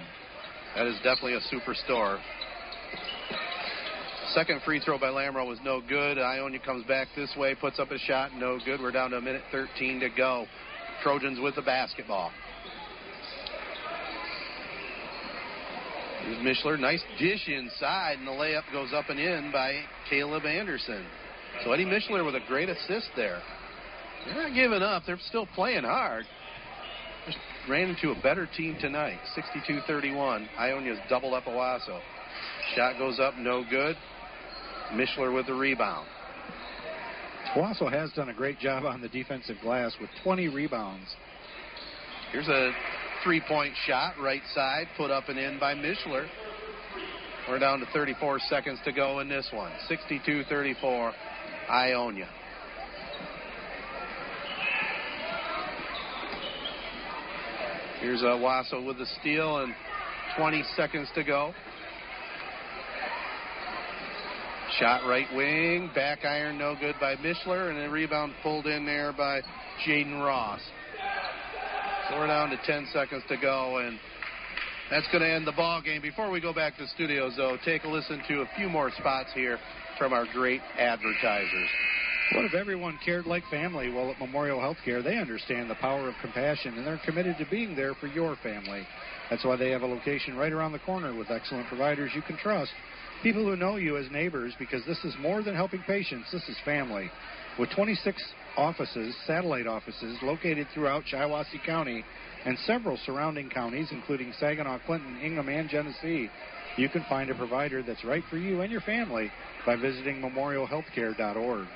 B: That is definitely a superstore. Second free throw by Lamro was no good. Ionia comes back this way, puts up a shot, no good. We're down to a minute 13 to go. Trojans with the basketball. Here's Mishler. Nice dish inside, and the layup goes up and in by Caleb Anderson. So Eddie Mishler with a great assist there. They're not giving up. They're still playing hard. Just ran into a better team tonight. 62-31. Ionia's doubled up Owosso. Shot goes up, no good. Mishler with the rebound.
E: Owosso has done a great job on the defensive glass with 20 rebounds.
B: Here's a Three point shot, right side, put up and in by Mishler. We're down to 34 seconds to go in this one. 62 34, Ionia. Here's uh, Wasso with the steal and 20 seconds to go. Shot right wing, back iron, no good by Mishler, and a rebound pulled in there by Jaden Ross. We're down to 10 seconds to go, and that's going to end the ball game. Before we go back to the studios, though, take a listen to a few more spots here from our great advertisers.
E: What if everyone cared like family? Well, at Memorial Healthcare, they understand the power of compassion, and they're committed to being there for your family. That's why they have a location right around the corner with excellent providers you can trust. People who know you as neighbors, because this is more than helping patients, this is family. With 26 offices, satellite offices, located throughout Shiawassee County and several surrounding counties, including Saginaw, Clinton, Ingham, and Genesee, you can find a provider that's right for you and your family by visiting memorialhealthcare.org.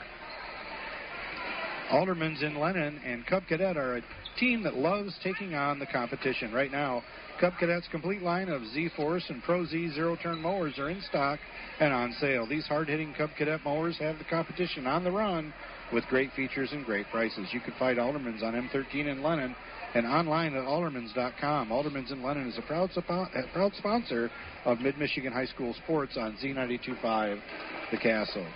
E: Aldermans in Lennon and Cub Cadet are a team that loves taking on the competition. Right now, Cub Cadet's complete line of Z Force and Pro Z zero turn mowers are in stock and on sale. These hard hitting Cub Cadet mowers have the competition on the run with great features and great prices. You can find Aldermans on M13 in Lennon and online at aldermans.com. Aldermans in Lennon is a proud, proud sponsor of Mid Michigan High School sports on Z925 The Castle.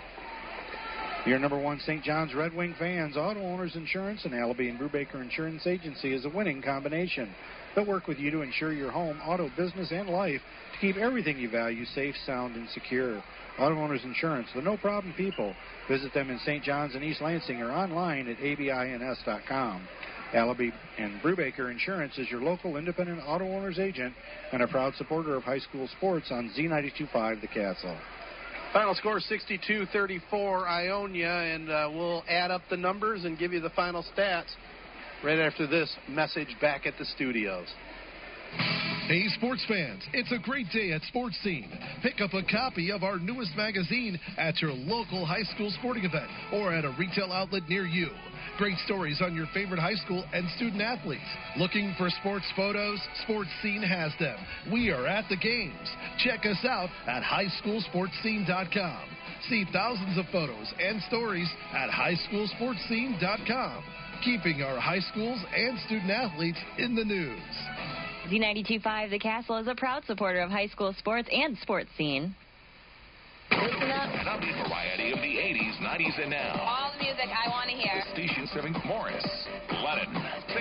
E: Your number one St. John's Red Wing fans, Auto Owners Insurance and Allaby and Brubaker Insurance Agency is a winning combination. They'll work with you to insure your home, auto, business, and life to keep everything you value safe, sound, and secure. Auto Owners Insurance, the no problem people. Visit them in St. John's and East Lansing or online at abins.com. Allaby and Brubaker Insurance is your local independent auto owners agent and a proud supporter of high school sports on Z925 The Castle.
B: Final score 62 34 Ionia, and uh, we'll add up the numbers and give you the final stats right after this message back at the studios.
H: Hey, sports fans, it's a great day at Sports Scene. Pick up a copy of our newest magazine at your local high school sporting event or at a retail outlet near you. Great stories on your favorite high school and student athletes. Looking for sports photos? Sports Scene has them. We are at the games. Check us out at highschoolsportscene.com. See thousands of photos and stories at highschoolsportscene.com. Keeping our high schools and student athletes in the news.
L: Z925 The Castle is a proud supporter of high school sports and sports scene. Listen up.
M: An upbeat variety of the 80s, 90s, and now.
N: All the music I want to hear.
M: Station 7 Morrice, Lennon,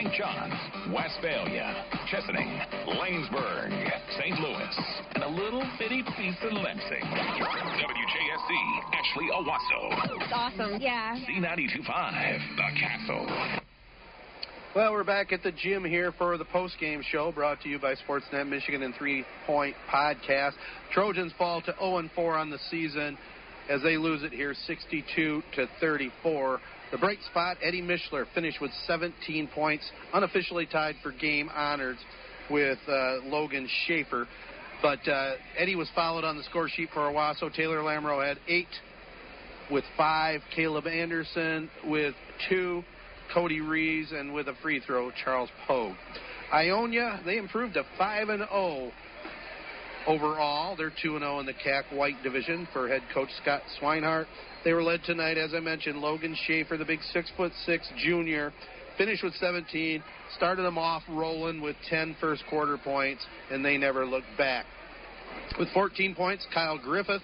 M: St. John's, Westphalia, Chesaning, Laingsburg, St. Louis, and a little bitty piece of Lansing. WJSZ, Ashley Owosso.
N: It's awesome, yeah.
M: Z925, The Castle.
B: Well, we're back at the gym here for the post-game show brought to you by Sportsnet Michigan and Three Point Podcast. Trojans fall to 0 4 on the season as they lose it here 62 to 34. The bright spot, Eddie Mishler finished with 17 points, unofficially tied for game honors with uh, Logan Schaefer. But uh, Eddie was followed on the score sheet for Owosso. Taylor Lamro had eight with five. Caleb Anderson with two. Cody Reeves, and with a free throw, Charles Pogue. Ionia, they improved to 5 and 0 overall. They're 2 0 in the CAC White division for head coach Scott Swinehart. They were led tonight, as I mentioned, Logan Schaefer, the big six foot six junior, finished with 17, started them off rolling with 10 first quarter points, and they never looked back. With 14 points, Kyle Griffith.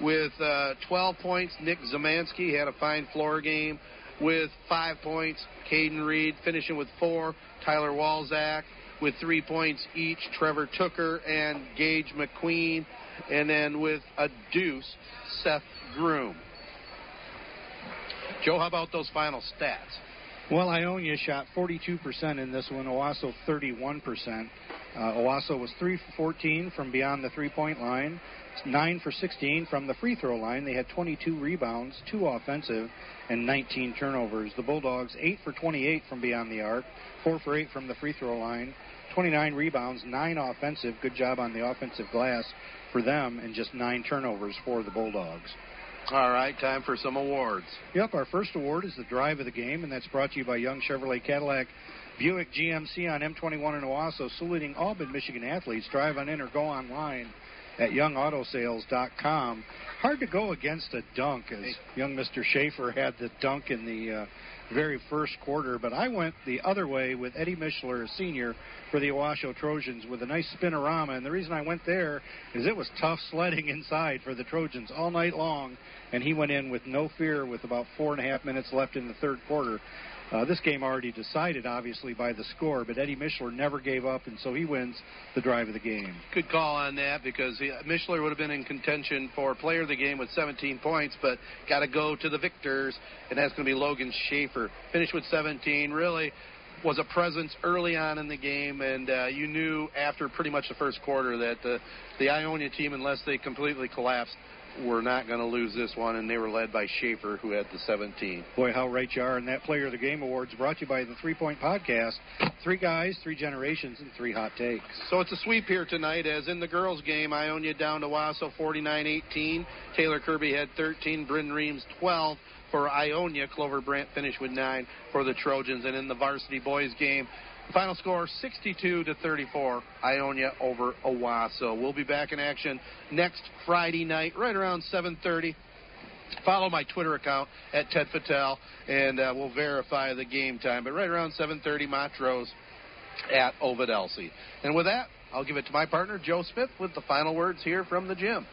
B: With uh, 12 points, Nick Zamansky had a fine floor game with five points. Caden Reed finishing with four. Tyler Walzak with three points each. Trevor Tooker and Gage McQueen. And then with a deuce, Seth Groom. Joe, how about those final stats?
E: Well, Ionia shot 42% in this one, Owosso 31%. Uh, Owosso was 3 for 14 from beyond the three point line, 9 for 16 from the free throw line. They had 22 rebounds, 2 offensive, and 19 turnovers. The Bulldogs 8 for 28 from beyond the arc, 4 for 8 from the free throw line, 29 rebounds, 9 offensive. Good job on the offensive glass for them, and just 9 turnovers for the Bulldogs.
B: All right, time for some awards.
E: Yep, our first award is the drive of the game, and that's brought to you by Young Chevrolet Cadillac Buick GMC on M21 in Owosso, saluting all mid Michigan athletes. Drive on in or go online at youngautosales.com. hard to go against a dunk, as young Mr. Schaefer had the dunk in the uh, very first quarter. But I went the other way with Eddie Mishler, a senior, for the Owosso Trojans with a nice spinorama. And the reason I went there is it was tough sledding inside for the Trojans all night long. And he went in with no fear with about four and a half minutes left in the third quarter. Uh, this game already decided, obviously, by the score, but Eddie Mishler never gave up, and so he wins the drive of the game.
B: Good call on that because he, Mishler would have been in contention for player of the game with 17 points, but got to go to the victors, and that's going to be Logan Schaefer. Finished with 17. Really was a presence early on in the game, and uh, you knew after pretty much the first quarter that the Ionia team, unless they completely collapsed, were not going to lose this one, and they were led by Schaefer, who had the 17.
E: Boy, how right you are. And that Player of the Game Awards brought to you by the Three Point Podcast. Three guys, three generations, and three hot takes.
B: So it's a sweep here tonight, as in the girls' game, Ionia down to Owosso 49-18. Taylor Kirby had 13, Bryn Reams 12 for Ionia. Clover Brandt finished with nine for the Trojans. And in the varsity boys game, Final score 62 to 34. Ionia over Owosso. We'll be back in action next Friday night, right around 7:30. Follow my Twitter account at Ted Fattel, and uh, we'll verify the game time. But right around 7:30, Montrose at Ovid-Elsie. And with that, I'll give it to my partner Joe Smith with the final words here from the gym.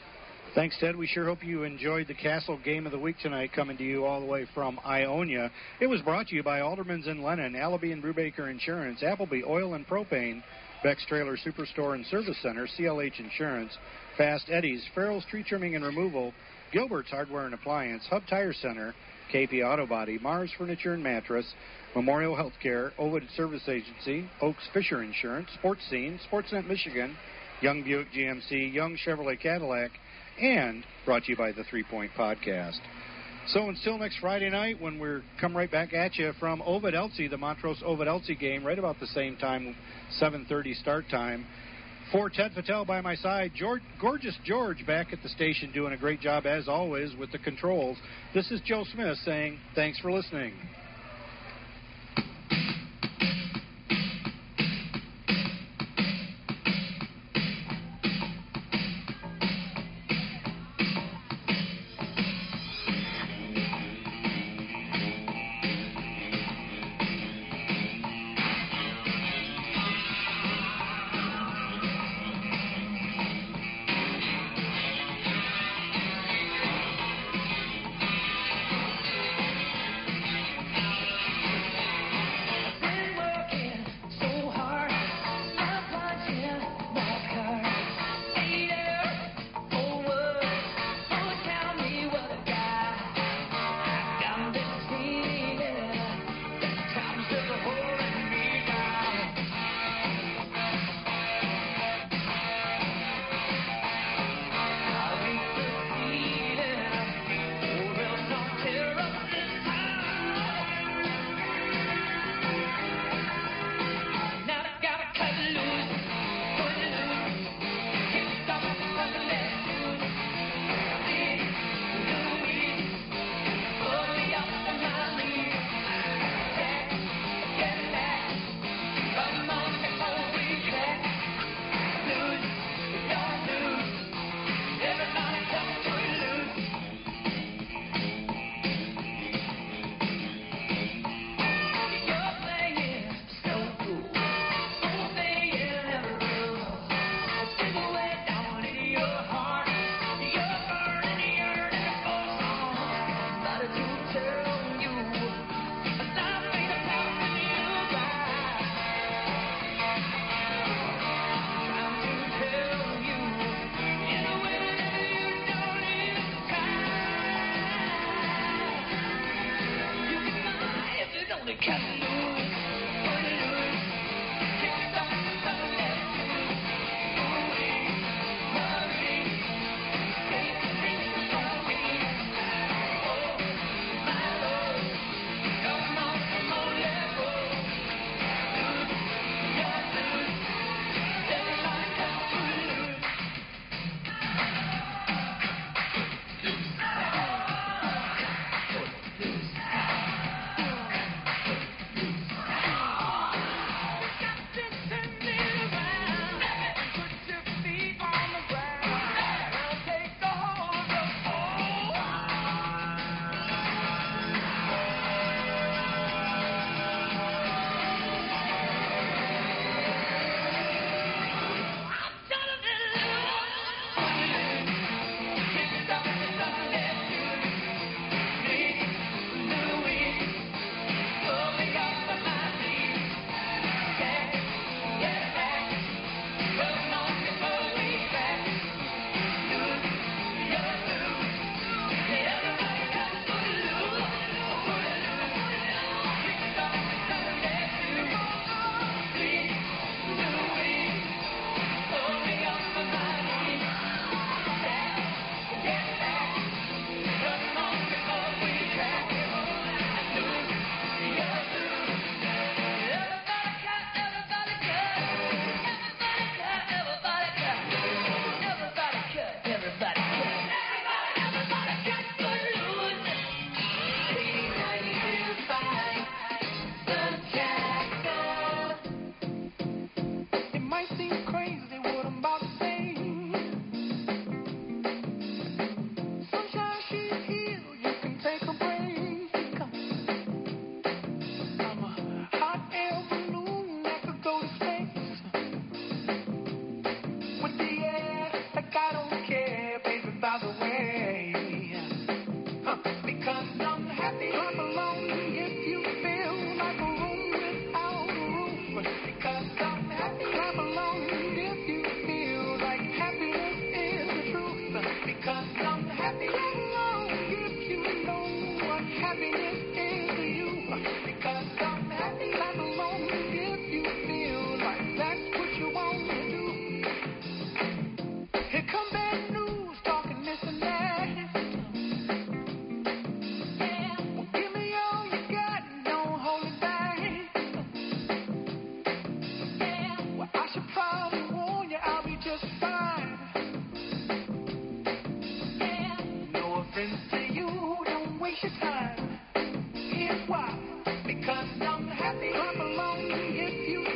E: Thanks, Ted. We sure hope you enjoyed the Castle Game of the Week tonight, coming to you all the way from Ionia. It was brought to you by Aldermans and Lennon, Allaby and Brubaker Insurance, Appleby Oil and Propane, Beck's Trailer Superstore and Service Center, CLH Insurance, Fast Eddie's, Farrell's Tree Trimming and Removal, Gilbert's Hardware and Appliance, Hub Tire Center, KP Auto Body, Mars Furniture and Mattress, Memorial Healthcare, Ovid Service Agency, Oaks Fisher Insurance, Sports Scene, Sportsnet Michigan, Young Buick GMC, Young Chevrolet Cadillac, and brought to you by the Three Point Podcast. So until next Friday night, when we're come right back at you from Ovid-Elsie, the Montrose Ovid-Elsie game, right about the same time, 7:30 start time. For Ted Fattel by my side, George, gorgeous George back at the station doing a great job as always with the controls. This is Joe Smith saying thanks for listening.